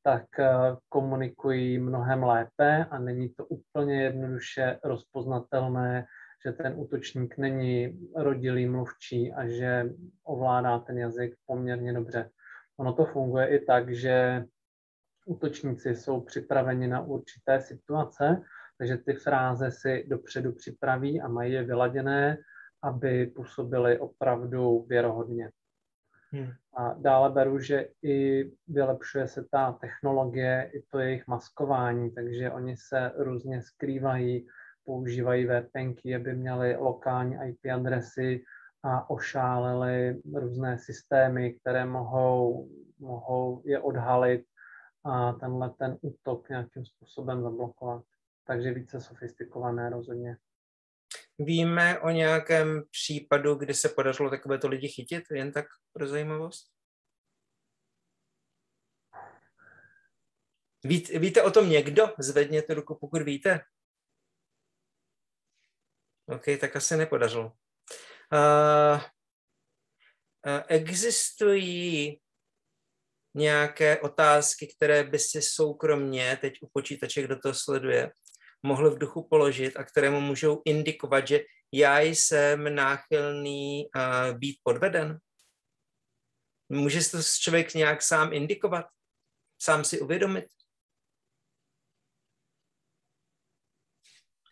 tak eh, komunikují mnohem lépe a není to úplně jednoduše rozpoznatelné, že ten útočník není rodilý mluvčí a že ovládá ten jazyk poměrně dobře. Ono to funguje i tak, že útočníci jsou připraveni na určité situace takže ty fráze si dopředu připraví a mají je vyladěné, aby působily opravdu věrohodně. Hmm. A dále beru, že i vylepšuje se ta technologie, i to jejich maskování, takže oni se různě skrývají, používají VPNky, aby měli lokální IP adresy a ošálili různé systémy, které mohou, mohou je odhalit a tenhle ten útok nějakým způsobem zablokovat takže více sofistikované rozhodně. Víme o nějakém případu, kdy se podařilo takovéto lidi chytit, jen tak pro zajímavost? Víte, víte o tom někdo? Zvedněte ruku, pokud víte. OK, tak asi nepodařilo. Uh, existují nějaké otázky, které by si soukromně teď u počítače, kdo to sleduje, mohl v duchu položit a kterému můžou indikovat, že já jsem náchylný být podveden? Může to člověk nějak sám indikovat? Sám si uvědomit?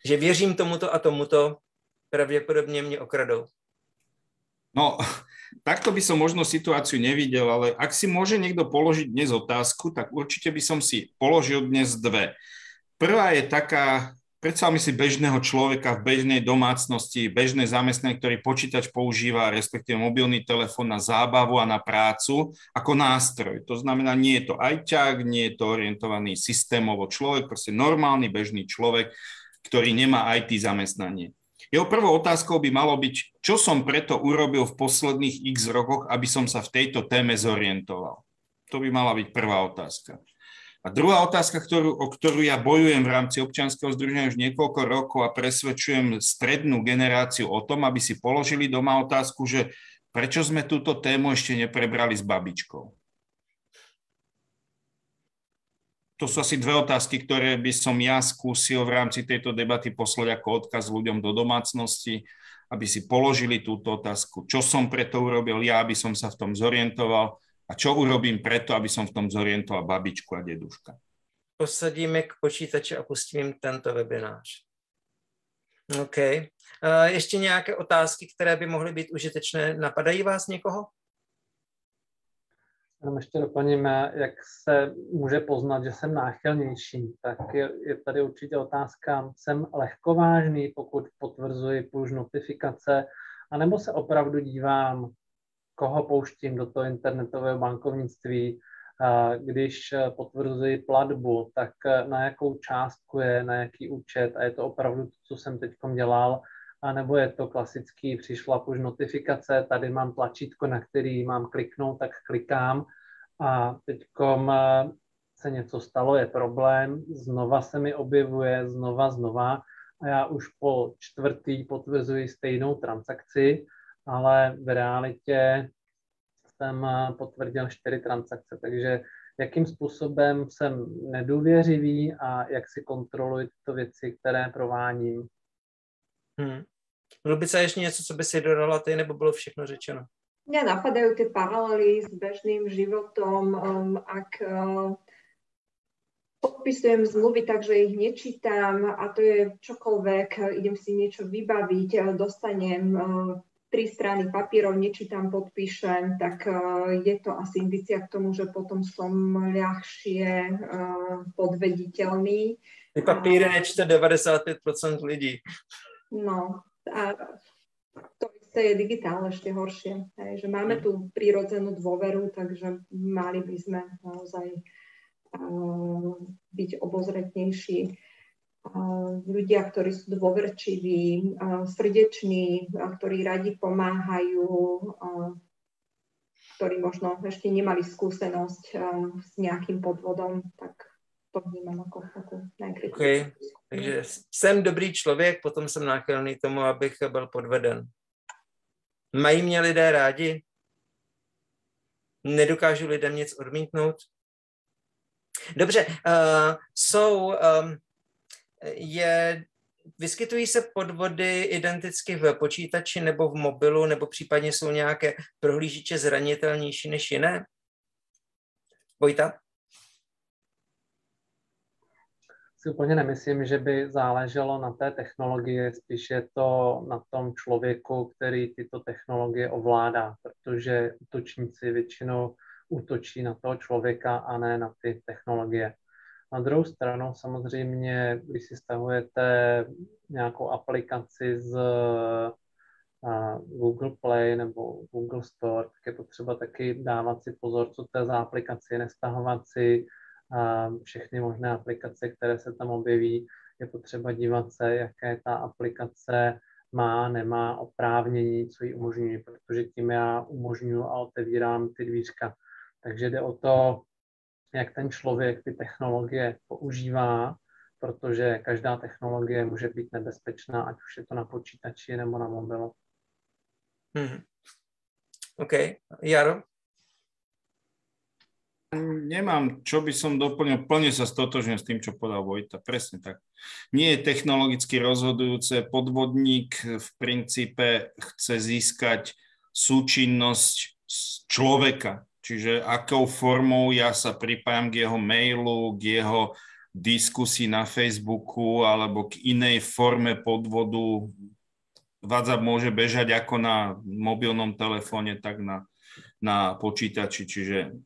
Že věřím tomuto a tomuto, pravděpodobně mě okradou. No, takto by som možno situáciu nevidel, ale ak si môže niekto položiť dnes otázku, tak určite by som si položil dnes dve. Prvá je taká, predstavme si bežného človeka v bežnej domácnosti, bežné zamestnanie, ktorý počítač používa, respektíve mobilný telefón na zábavu a na prácu ako nástroj. To znamená, nie je to ajťák, nie je to orientovaný systémovo človek, proste normálny bežný človek, ktorý nemá IT zamestnanie. Jeho prvou otázkou by malo byť, čo som preto urobil v posledných x rokoch, aby som sa v tejto téme zorientoval. To by mala byť prvá otázka. A druhá otázka, ktorú, o ktorú ja bojujem v rámci občianského združenia už niekoľko rokov a presvedčujem strednú generáciu o tom, aby si položili doma otázku, že prečo sme túto tému ešte neprebrali s babičkou. To sú asi dve otázky, ktoré by som ja skúsil v rámci tejto debaty poslať ako odkaz ľuďom do domácnosti, aby si položili túto otázku, čo som preto urobil? Ja, aby som sa v tom zorientoval a čo urobím preto, aby som v tom zorientoval babičku a deduška. Posadíme k počítači a pustím tento webinář. OK. Uh, ještě nějaké otázky, které by mohly být užitečné, napadají vás někoho? Jenom ještě doplníme, jak se může poznat, že jsem náchylnější. Tak je, je tady určitě otázka, jsem lehkovážný, pokud potvrzuji push notifikace, anebo se opravdu dívám koho pouštím do toho internetového bankovnictví, když potvrzuji platbu, tak na jakou částku je, na jaký účet a je to opravdu to, co jsem teď dělal, a nebo je to klasický, přišla už notifikace, tady mám tlačítko, na který mám kliknout, tak klikám. A teď se něco stalo, je problém, znova se mi objevuje, znova, znova. A já už po čtvrtý potvrzuji stejnou transakci, ale v realitě jsem potvrdil čtyři transakce, takže jakým způsobem jsem nedůvěřivý a jak si kontroluji tyto věci, které provádím. Hmm. Bylo by se ještě něco, co by si dodala ty, nebo bylo všechno řečeno? Mňa napadajú tie paralely s bežným životom, um, ak uh, podpisujem zmluvy tak, že ich nečítam a to je čokoľvek, idem si niečo vybaviť, uh, dostanem uh, tri strany papírov, nečítam, podpíšem, tak uh, je to asi indicia k tomu, že potom som ľahšie uh, podvediteľný. Ty papíry nečte 95% lidí. No, a to isté je digitálne ešte horšie. Hej, že máme tú prírodzenú dôveru, takže mali by sme naozaj uh, byť obozretnejší. Ľudia, ktorí sú dôverčiví, srdeční, ktorí radi pomáhajú, ktorí možno ešte nemali skúsenosť s nejakým podvodom, tak to vnímám jako, jako okay. Takže jsem dobrý člověk, potom jsem náchylný tomu, abych byl podveden. Mají mě lidé rádi? Nedokážu lidem nic odmítnout? Dobře, uh, jsou, um, je, vyskytují se podvody identicky v počítači nebo v mobilu, nebo případně jsou nějaké prohlížiče zranitelnější než jiné? Vojta? si úplně nemyslím, že by záleželo na té technologii, spíš je to na tom člověku, který tyto technologie ovládá, protože útočníci většinou útočí na toho člověka a ne na ty technologie. Na druhou stranu samozřejmě, když si stahujete nějakou aplikaci z Google Play nebo Google Store, tak je potřeba taky dávat si pozor, co to je za aplikaci, nestahovat si všechny možné aplikace, které se tam objeví. Je potřeba dívat se, jaké ta aplikace má, nemá oprávnění, co jí umožňuje, protože tím já umožňuji a otevírám ty dvířka. Takže jde o to, jak ten člověk ty technologie používá, protože každá technologie může být nebezpečná, ať už je to na počítači nebo na mobilu. Hmm. OK. Jaro? Nemám, čo by som doplnil, plne sa stotožňujem s tým, čo podal Vojta, presne tak. Nie je technologicky rozhodujúce, podvodník v princípe chce získať súčinnosť z človeka, čiže akou formou ja sa pripájam k jeho mailu, k jeho diskusii na Facebooku alebo k inej forme podvodu. WhatsApp môže bežať ako na mobilnom telefóne, tak na, na počítači, čiže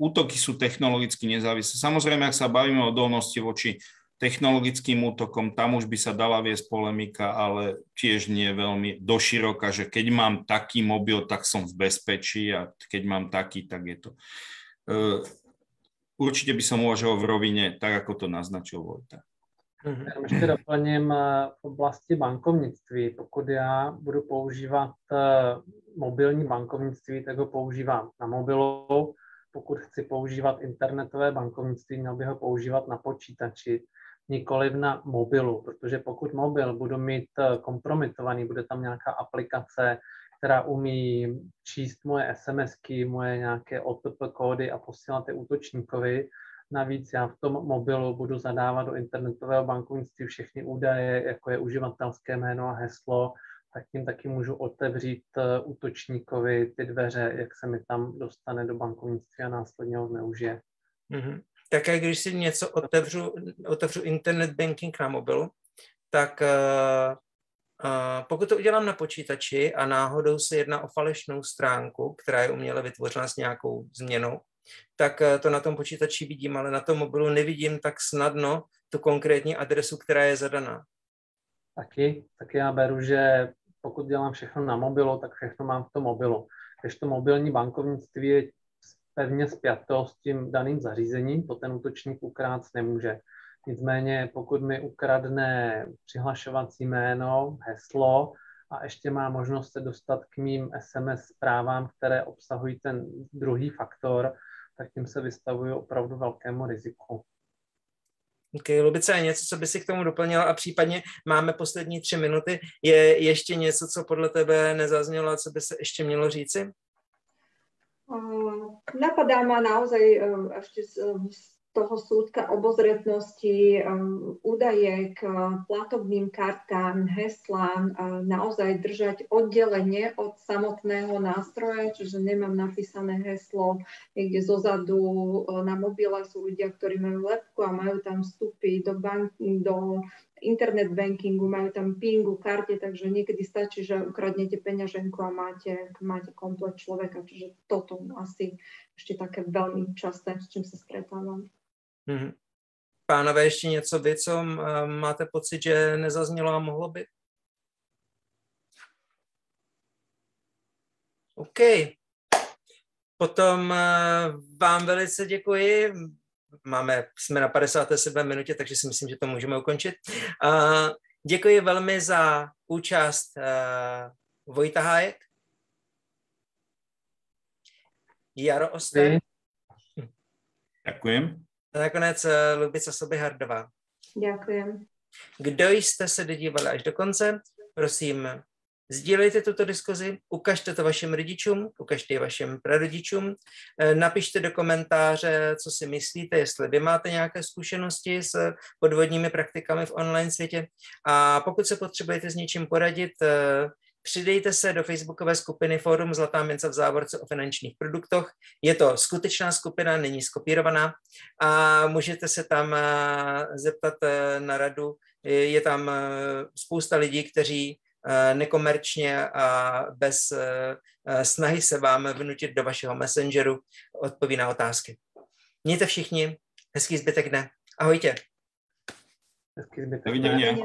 útoky sú technologicky nezávislé. Samozrejme, ak sa bavíme o odolnosti voči technologickým útokom, tam už by sa dala viesť polemika, ale tiež nie veľmi doširoka, že keď mám taký mobil, tak som v bezpečí a keď mám taký, tak je to. Uh, určite by som uvažoval v rovine, tak ako to naznačil Vojta. Já ještě doplním eh, v oblasti bankovnictví. Pokud já budu používat eh, mobilní bankovnictví, tak ho používám na mobilu. Pokud chci používat internetové bankovnictví, měl bych ho používat na počítači, nikoliv na mobilu, protože pokud mobil budu mít eh, kompromitovaný, bude tam nějaká aplikace, která umí číst moje SMSky, moje nějaké OTP kódy a posílat je útočníkovi, Navíc já v tom mobilu budu zadávat do internetového bankovnictví všechny údaje, jako je uživatelské jméno a heslo, tak tím taky můžu otevřít eh, útočníkovi ty dveře, jak se mi tam dostane do bankovnictví a následně ho zneužije. Mm-hmm. Také když si něco otevřu, otevřu internet banking na mobilu, tak uh, uh, pokud to udělám na počítači a náhodou se jedná o falešnou stránku, která je uměle vytvořena s nějakou změnou, tak eh, to na tom počítači vidím, ale na tom mobilu nevidím tak snadno tu konkrétní adresu, která je zadaná. Taky, taky já beru, že pokud dělám všechno na mobilu, tak všechno mám v tom mobilu. když to mobilní bankovnictví je pevně spjato s tím daným zařízením, to ten útočník ukrát nemůže. Nicméně pokud mi ukradne přihlašovací jméno, heslo a ještě má možnost se dostat k mým SMS zprávám, které obsahují ten druhý faktor, tak tím se vystavuju opravdu velkému riziku. Ok, Lubice, je něco, co by si k tomu doplnila a případně máme poslední tři minuty. Je ještě něco, co podle tebe nezaznělo a co by se ještě mělo říci? Napadá ma naozaj uh, ešte z, z toho súdka obozretnosti, um, údaje k platobným kartám, heslám naozaj držať oddelenie od samotného nástroja, čiže nemám napísané heslo niekde zozadu uh, na mobile sú ľudia, ktorí majú lepku a majú tam vstupy do, bank, do internet bankingu, majú tam pingu, karte, takže niekedy stačí, že ukradnete peňaženku a máte, máte komplet človeka, čiže toto asi ešte také veľmi časté, s čím sa stretávam. Mm-hmm. Pánové, ještě něco vy, co máte pocit, že nezaznělo a mohlo by? OK. Potom vám velice děkuji. Máme, jsme na 57 minutě, takže si myslím, že to můžeme ukončit. Děkuji velmi za účast Vojta Hájek. Jaro Oster. Děkuji. A nakonec eh, Lubica Sobihardová. Děkujem. Kdo jste se dodívali až do konce, prosím, sdílejte tuto diskuzi, ukažte to vašim rodičům, ukažte je vašim prarodičům, eh, napište do komentáře, co si myslíte, jestli vy máte nějaké zkušenosti s podvodními praktikami v online světě a pokud se potřebujete s něčím poradit, eh, Přidejte se do facebookové skupiny Fórum Zlatá mince v závorce o finančních produktech. Je to skutečná skupina, není skopírovaná a můžete se tam eh, zeptat na radu. Je tam spousta lidí, kteří nekomerčně a bez snahy se vám vnutit do vašeho messengeru odpoví na otázky. Mějte všichni hezký zbytek dne. Ahojtě. Hezký zbytek dne.